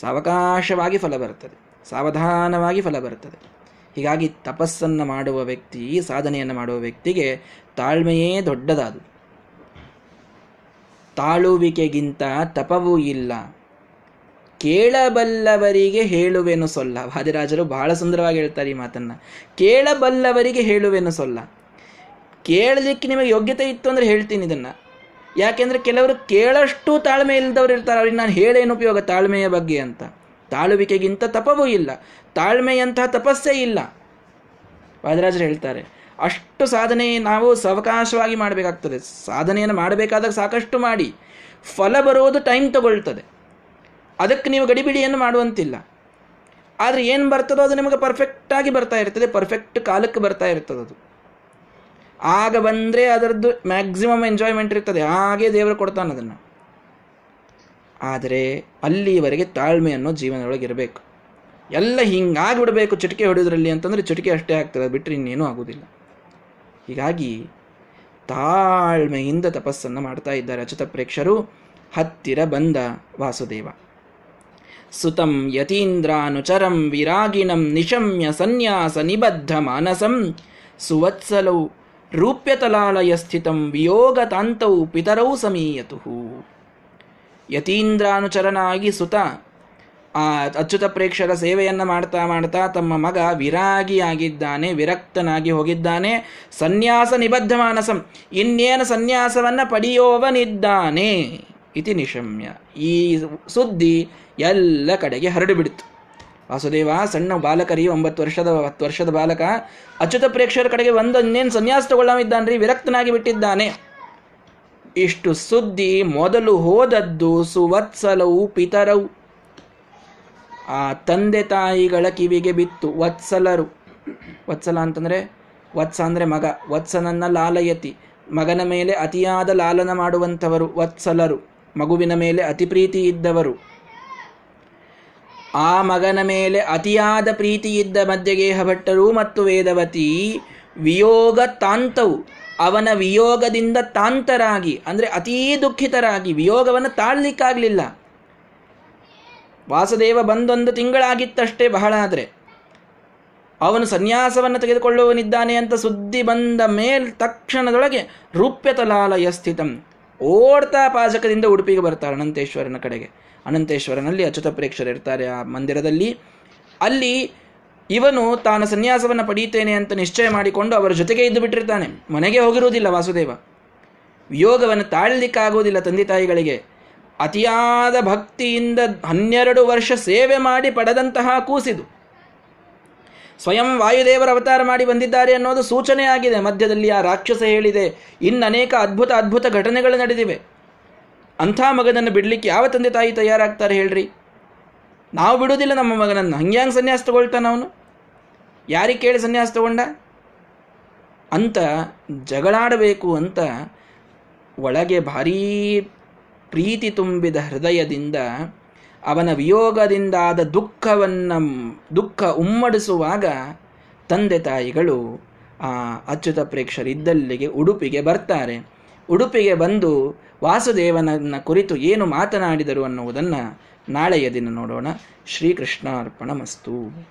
ಸಾವಕಾಶವಾಗಿ ಫಲ ಬರುತ್ತದೆ. ಸಾವಧಾನವಾಗಿ ಫಲ ಬರುತ್ತದೆ. ಹೀಗಾಗಿ ತಪಸ್ಸನ್ನು ಮಾಡುವ ವ್ಯಕ್ತಿ, ಸಾಧನೆಯನ್ನು ಮಾಡುವ ವ್ಯಕ್ತಿಗೆ ತಾಳ್ಮೆಯೇ ದೊಡ್ಡದಾದು. ತಾಳುವಿಕೆಗಿಂತ ತಪವೂ ಇಲ್ಲ. ಕೇಳಬಲ್ಲವರಿಗೆ ಹೇಳುವೆನು ಸೊಲ್ಲ. ವಾದಿರಾಜರು ಬಹಳ ಸುಂದರವಾಗಿ ಹೇಳ್ತಾರೆ ಈ ಮಾತನ್ನು. ಕೇಳಬಲ್ಲವರಿಗೆ ಹೇಳುವೆನು ಸೊಲ್ಲ. ಕೇಳಲಿಕ್ಕೆ ನಿಮಗೆ ಯೋಗ್ಯತೆ ಇತ್ತು ಅಂದರೆ ಹೇಳ್ತೀನಿ ಇದನ್ನು. ಯಾಕೆಂದರೆ ಕೆಲವರು ಕೇಳಷ್ಟು ತಾಳ್ಮೆ ಇಲ್ಲದವ್ರು ಇರ್ತಾರೆ. ಅವ್ರಿಗೆ ನಾನು ಹೇಳೇನು ಉಪಯೋಗ ತಾಳ್ಮೆಯ ಬಗ್ಗೆ ಅಂತ. ತಾಳುವಿಕೆಗಿಂತ ತಪವೂ ಇಲ್ಲ, ತಾಳ್ಮೆಯಂತಹ ತಪಸ್ಸೇ ಇಲ್ಲ. ವಾದರಾಜರು ಹೇಳ್ತಾರೆ, ಅಷ್ಟು ಸಾಧನೆ ನಾವು ಸಾವಕಾಶವಾಗಿ ಮಾಡಬೇಕಾಗ್ತದೆ. ಸಾಧನೆಯನ್ನು ಮಾಡಬೇಕಾದಾಗ ಸಾಕಷ್ಟು ಮಾಡಿ, ಫಲ ಬರೋದು ಟೈಮ್ ತಗೊಳ್ತದೆ. ಅದಕ್ಕೆ ನೀವು ಗಡಿಬಿಡಿಯನ್ನು ಮಾಡುವಂತಿಲ್ಲ. ಆದರೆ ಏನು ಬರ್ತದೋ ಅದು ನಿಮಗೆ ಪರ್ಫೆಕ್ಟಾಗಿ ಬರ್ತಾ ಇರ್ತದೆ ಪರ್ಫೆಕ್ಟ್ ಕಾಲಕ್ಕೆ ಬರ್ತಾ ಇರ್ತದದು ಆಗ ಬಂದರೆ ಅದರದ್ದು ಮ್ಯಾಕ್ಸಿಮಮ್ ಎಂಜಾಯ್ಮೆಂಟ್ ಇರ್ತದೆ, ಹಾಗೆ ದೇವರು ಕೊಡ್ತಾನೆ ಅದನ್ನು. ಆದರೆ ಅಲ್ಲಿವರೆಗೆ ತಾಳ್ಮೆ ಅನ್ನೋ ಜೀವನದೊಳಗೆ ಇರಬೇಕು. ಎಲ್ಲ ಹಿಂಗಾಗ್ಬಿಡಬೇಕು ಚಿಟಿಕೆ ಹೊಡೆಯೋದ್ರಲ್ಲಿ ಅಂತಂದರೆ ಚಿಟಿಕೆ ಅಷ್ಟೇ ಆಗ್ತದೆ ಬಿಟ್ಟರೆ ಇನ್ನೇನೂ ಆಗೋದಿಲ್ಲ. ಹೀಗಾಗಿ ತಾಳ್ಮೆಯಿಂದ ತಪಸ್ಸನ್ನು ಮಾಡ್ತಾ ಇದ್ದಾರೆ ಅಚ್ಯುತ ಪ್ರೇಕ್ಷರು. ಹತ್ತಿರ ಬಂದ ವಾಸುದೇವ. ಸುತಂ ಯತೀಂದ್ರಾನುಚರಂ ವಿರಾಗಿಣಂ ನಿಶಮ್ಯ ಸನ್ಯಾಸ ನಿಬದ್ಧ ಮಾನಸಂ ಸುವತ್ಸಲೌ ರೂಪ್ಯತಲಾಲಯ ಸ್ಥಿತಂ ವಿಯೋಗತಾಂತೌ ಪಿತರೌ ಸಮೀಯತು ಯತೀಂದ್ರಾನುಚರನಾಗಿ ಸುತ, ಆ ಅಚ್ಯುತ ಪ್ರೇಕ್ಷರ ಸೇವೆಯನ್ನು ಮಾಡ್ತಾ ಮಾಡ್ತಾ ತಮ್ಮ ಮಗ ವಿರಾಗಿಯಾಗಿದ್ದಾನೆ, ವಿರಕ್ತನಾಗಿ ಹೋಗಿದ್ದಾನೆ. ಸನ್ಯಾಸ ನಿಬದ್ಧ ಮಾನಸಂ ಇನ್ನೇನು ಸನ್ಯಾಸವನ್ನು ಪಡೆಯೋವನಿದ್ದಾನೆ ಇತಿ ನಿಶಮ್ಯ. ಈ ಸುದ್ದಿ ಎಲ್ಲ ಕಡೆಗೆ ಹರಡು ಬಿಡಿತು. ವಾಸುದೇವ, ಸಣ್ಣ ಬಾಲಕರಿ, ಒಂಬತ್ತು ವರ್ಷದ, ಹತ್ತು ವರ್ಷದ ಬಾಲಕ, ಅಚ್ಯುತ ಪ್ರೇಕ್ಷರ ಕಡೆಗೆ ಒಂದೊಂದೇನು ಸನ್ಯಾಸ ತಗೊಳ್ಳವಿದ್ದಾನ್ರಿ, ವಿರಕ್ತನಾಗಿ ಬಿಟ್ಟಿದ್ದಾನೆ. ಇಷ್ಟು ಸುದ್ದಿ ಮೊದಲು ಹೋದದ್ದು ಸುವತ್ಸಲವು ಪಿತರವು ಆ ತಂದೆ ತಾಯಿಗಳ ಕಿವಿಗೆ ಬಿತ್ತು, ವತ್ಸಲರು. ವತ್ಸಲ ಅಂತಂದ್ರೆ ವತ್ಸ ಅಂದ್ರೆ ಮಗ, ವತ್ಸನನ್ನ ಲಾಲಯತಿ. ಮಗನ ಮೇಲೆ ಅತಿಯಾದ ಲಾಲನ ಮಾಡುವಂಥವರು ವತ್ಸಲರು. ಮಗುವಿನ ಮೇಲೆ ಅತಿ ಪ್ರೀತಿ ಇದ್ದವರು. ಆ ಮಗನ ಮೇಲೆ ಅತಿಯಾದ ಪ್ರೀತಿ ಇದ್ದ ಮಧ್ಯಗೇಹ ಭಟ್ಟರು ಮತ್ತು ವೇದವತಿ ವಿಯೋಗ ತಾಂತವು. ಅವನ ವಿಯೋಗದಿಂದ ತಾಂತರಾಗಿ, ಅಂದರೆ ಅತೀ ದುಃಖಿತರಾಗಿ, ವಿಯೋಗವನ್ನು ತಾಳ್ಲಿಕ್ಕಾಗಲಿಲ್ಲ. ವಾಸುದೇವ ಬಂದೊಂದು ತಿಂಗಳಾಗಿತ್ತಷ್ಟೇ ಬಹಳ ಆದರೆ ಅವನು ಸನ್ಯಾಸವನ್ನು ತೆಗೆದುಕೊಳ್ಳುವನಿದ್ದಾನೆ ಅಂತ ಸುದ್ದಿ ಬಂದ ಮೇಲ್ ತಕ್ಷಣದೊಳಗೆ ರೂಪ್ಯತಲಾಲಯ ಸ್ಥಿತಂ ಓಡ್ತಾ ಪಾಜಕದಿಂದ ಉಡುಪಿಗೆ ಬರ್ತಾರೆ ಅನಂತೇಶ್ವರನ ಕಡೆಗೆ. ಅನಂತೇಶ್ವರನಲ್ಲಿ ಅಚ್ಯುತ ಪ್ರೇಕ್ಷರು ಇರ್ತಾರೆ ಆ ಮಂದಿರದಲ್ಲಿ. ಅಲ್ಲಿ ಇವನು ತಾನು ಸನ್ಯಾಸವನ್ನು ಪಡೆಯುತ್ತೇನೆ ಅಂತ ನಿಶ್ಚಯ ಮಾಡಿಕೊಂಡು ಅವರ ಜೊತೆಗೆ ಇದ್ದು ಬಿಟ್ಟಿರ್ತಾನೆ. ಮನೆಗೆ ಹೋಗಿರುವುದಿಲ್ಲ ವಾಸುದೇವ. ವಿಯೋಗವನ್ನು ತಾಳಲಿಕ್ಕಾಗುವುದಿಲ್ಲ ತಂದೆ ತಾಯಿಗಳಿಗೆ. ಅತಿಯಾದ ಭಕ್ತಿಯಿಂದ ಹನ್ನೆರಡು ವರ್ಷ ಸೇವೆ ಮಾಡಿ ಪಡೆದಂತಹ ಕೂಸಿದು. ಸ್ವಯಂ ವಾಯುದೇವರ ಅವತಾರ ಮಾಡಿ ಬಂದಿದ್ದಾರೆ ಅನ್ನೋದು ಸೂಚನೆ ಆಗಿದೆ ಮಧ್ಯದಲ್ಲಿ ಆ ರಾಕ್ಷಸ ಹೇಳಿದೆ, ಇನ್ನು ಅನೇಕ ಅದ್ಭುತ ಅದ್ಭುತ ಘಟನೆಗಳು ನಡೆದಿವೆ. ಅಂಥ ಮಗನನ್ನು ಬಿಡಲಿಕ್ಕೆ ಯಾವ ತಂದೆ ತಾಯಿ ತಯಾರಾಗ್ತಾರೆ ಹೇಳ್ರಿ? ನಾವು ಬಿಡುವುದಿಲ್ಲ ನಮ್ಮ ಮಗನನ್ನು. ಹಂಗ್ಯಾಂಗೆ ಸನ್ಯಾಸ ತಗೊಳ್ತಾನ ಅವನು? ಯಾರಿಗೆ ಕೇಳಿ ಸನ್ಯಾಸ ತಗೊಂಡ? ಅಂತ ಜಗಳಾಡಬೇಕು ಅಂತ ಒಳಗೆ ಭಾರೀ ಪ್ರೀತಿ ತುಂಬಿದ ಹೃದಯದಿಂದ ಅವನ ವಿಯೋಗದಿಂದಾದ ದುಃಖವನ್ನು, ದುಃಖ ಉಮ್ಮಡಿಸುವಾಗ ತಂದೆ ತಾಯಿಗಳು ಆ ಅಚ್ಯುತ ಪ್ರೇಕ್ಷರಿದ್ದಲ್ಲಿಗೆ ಉಡುಪಿಗೆ ಬರ್ತಾರೆ. ಉಡುಪಿಗೆ ಬಂದು ವಾಸುದೇವನನ್ನ ಕುರಿತು ಏನು ಮಾತನಾಡಿದರು ಅನ್ನುವುದನ್ನು ನಾಳೆಯ ದಿನ ನೋಡೋಣ. ಶ್ರೀಕೃಷ್ಣಾರ್ಪಣ ಮಸ್ತು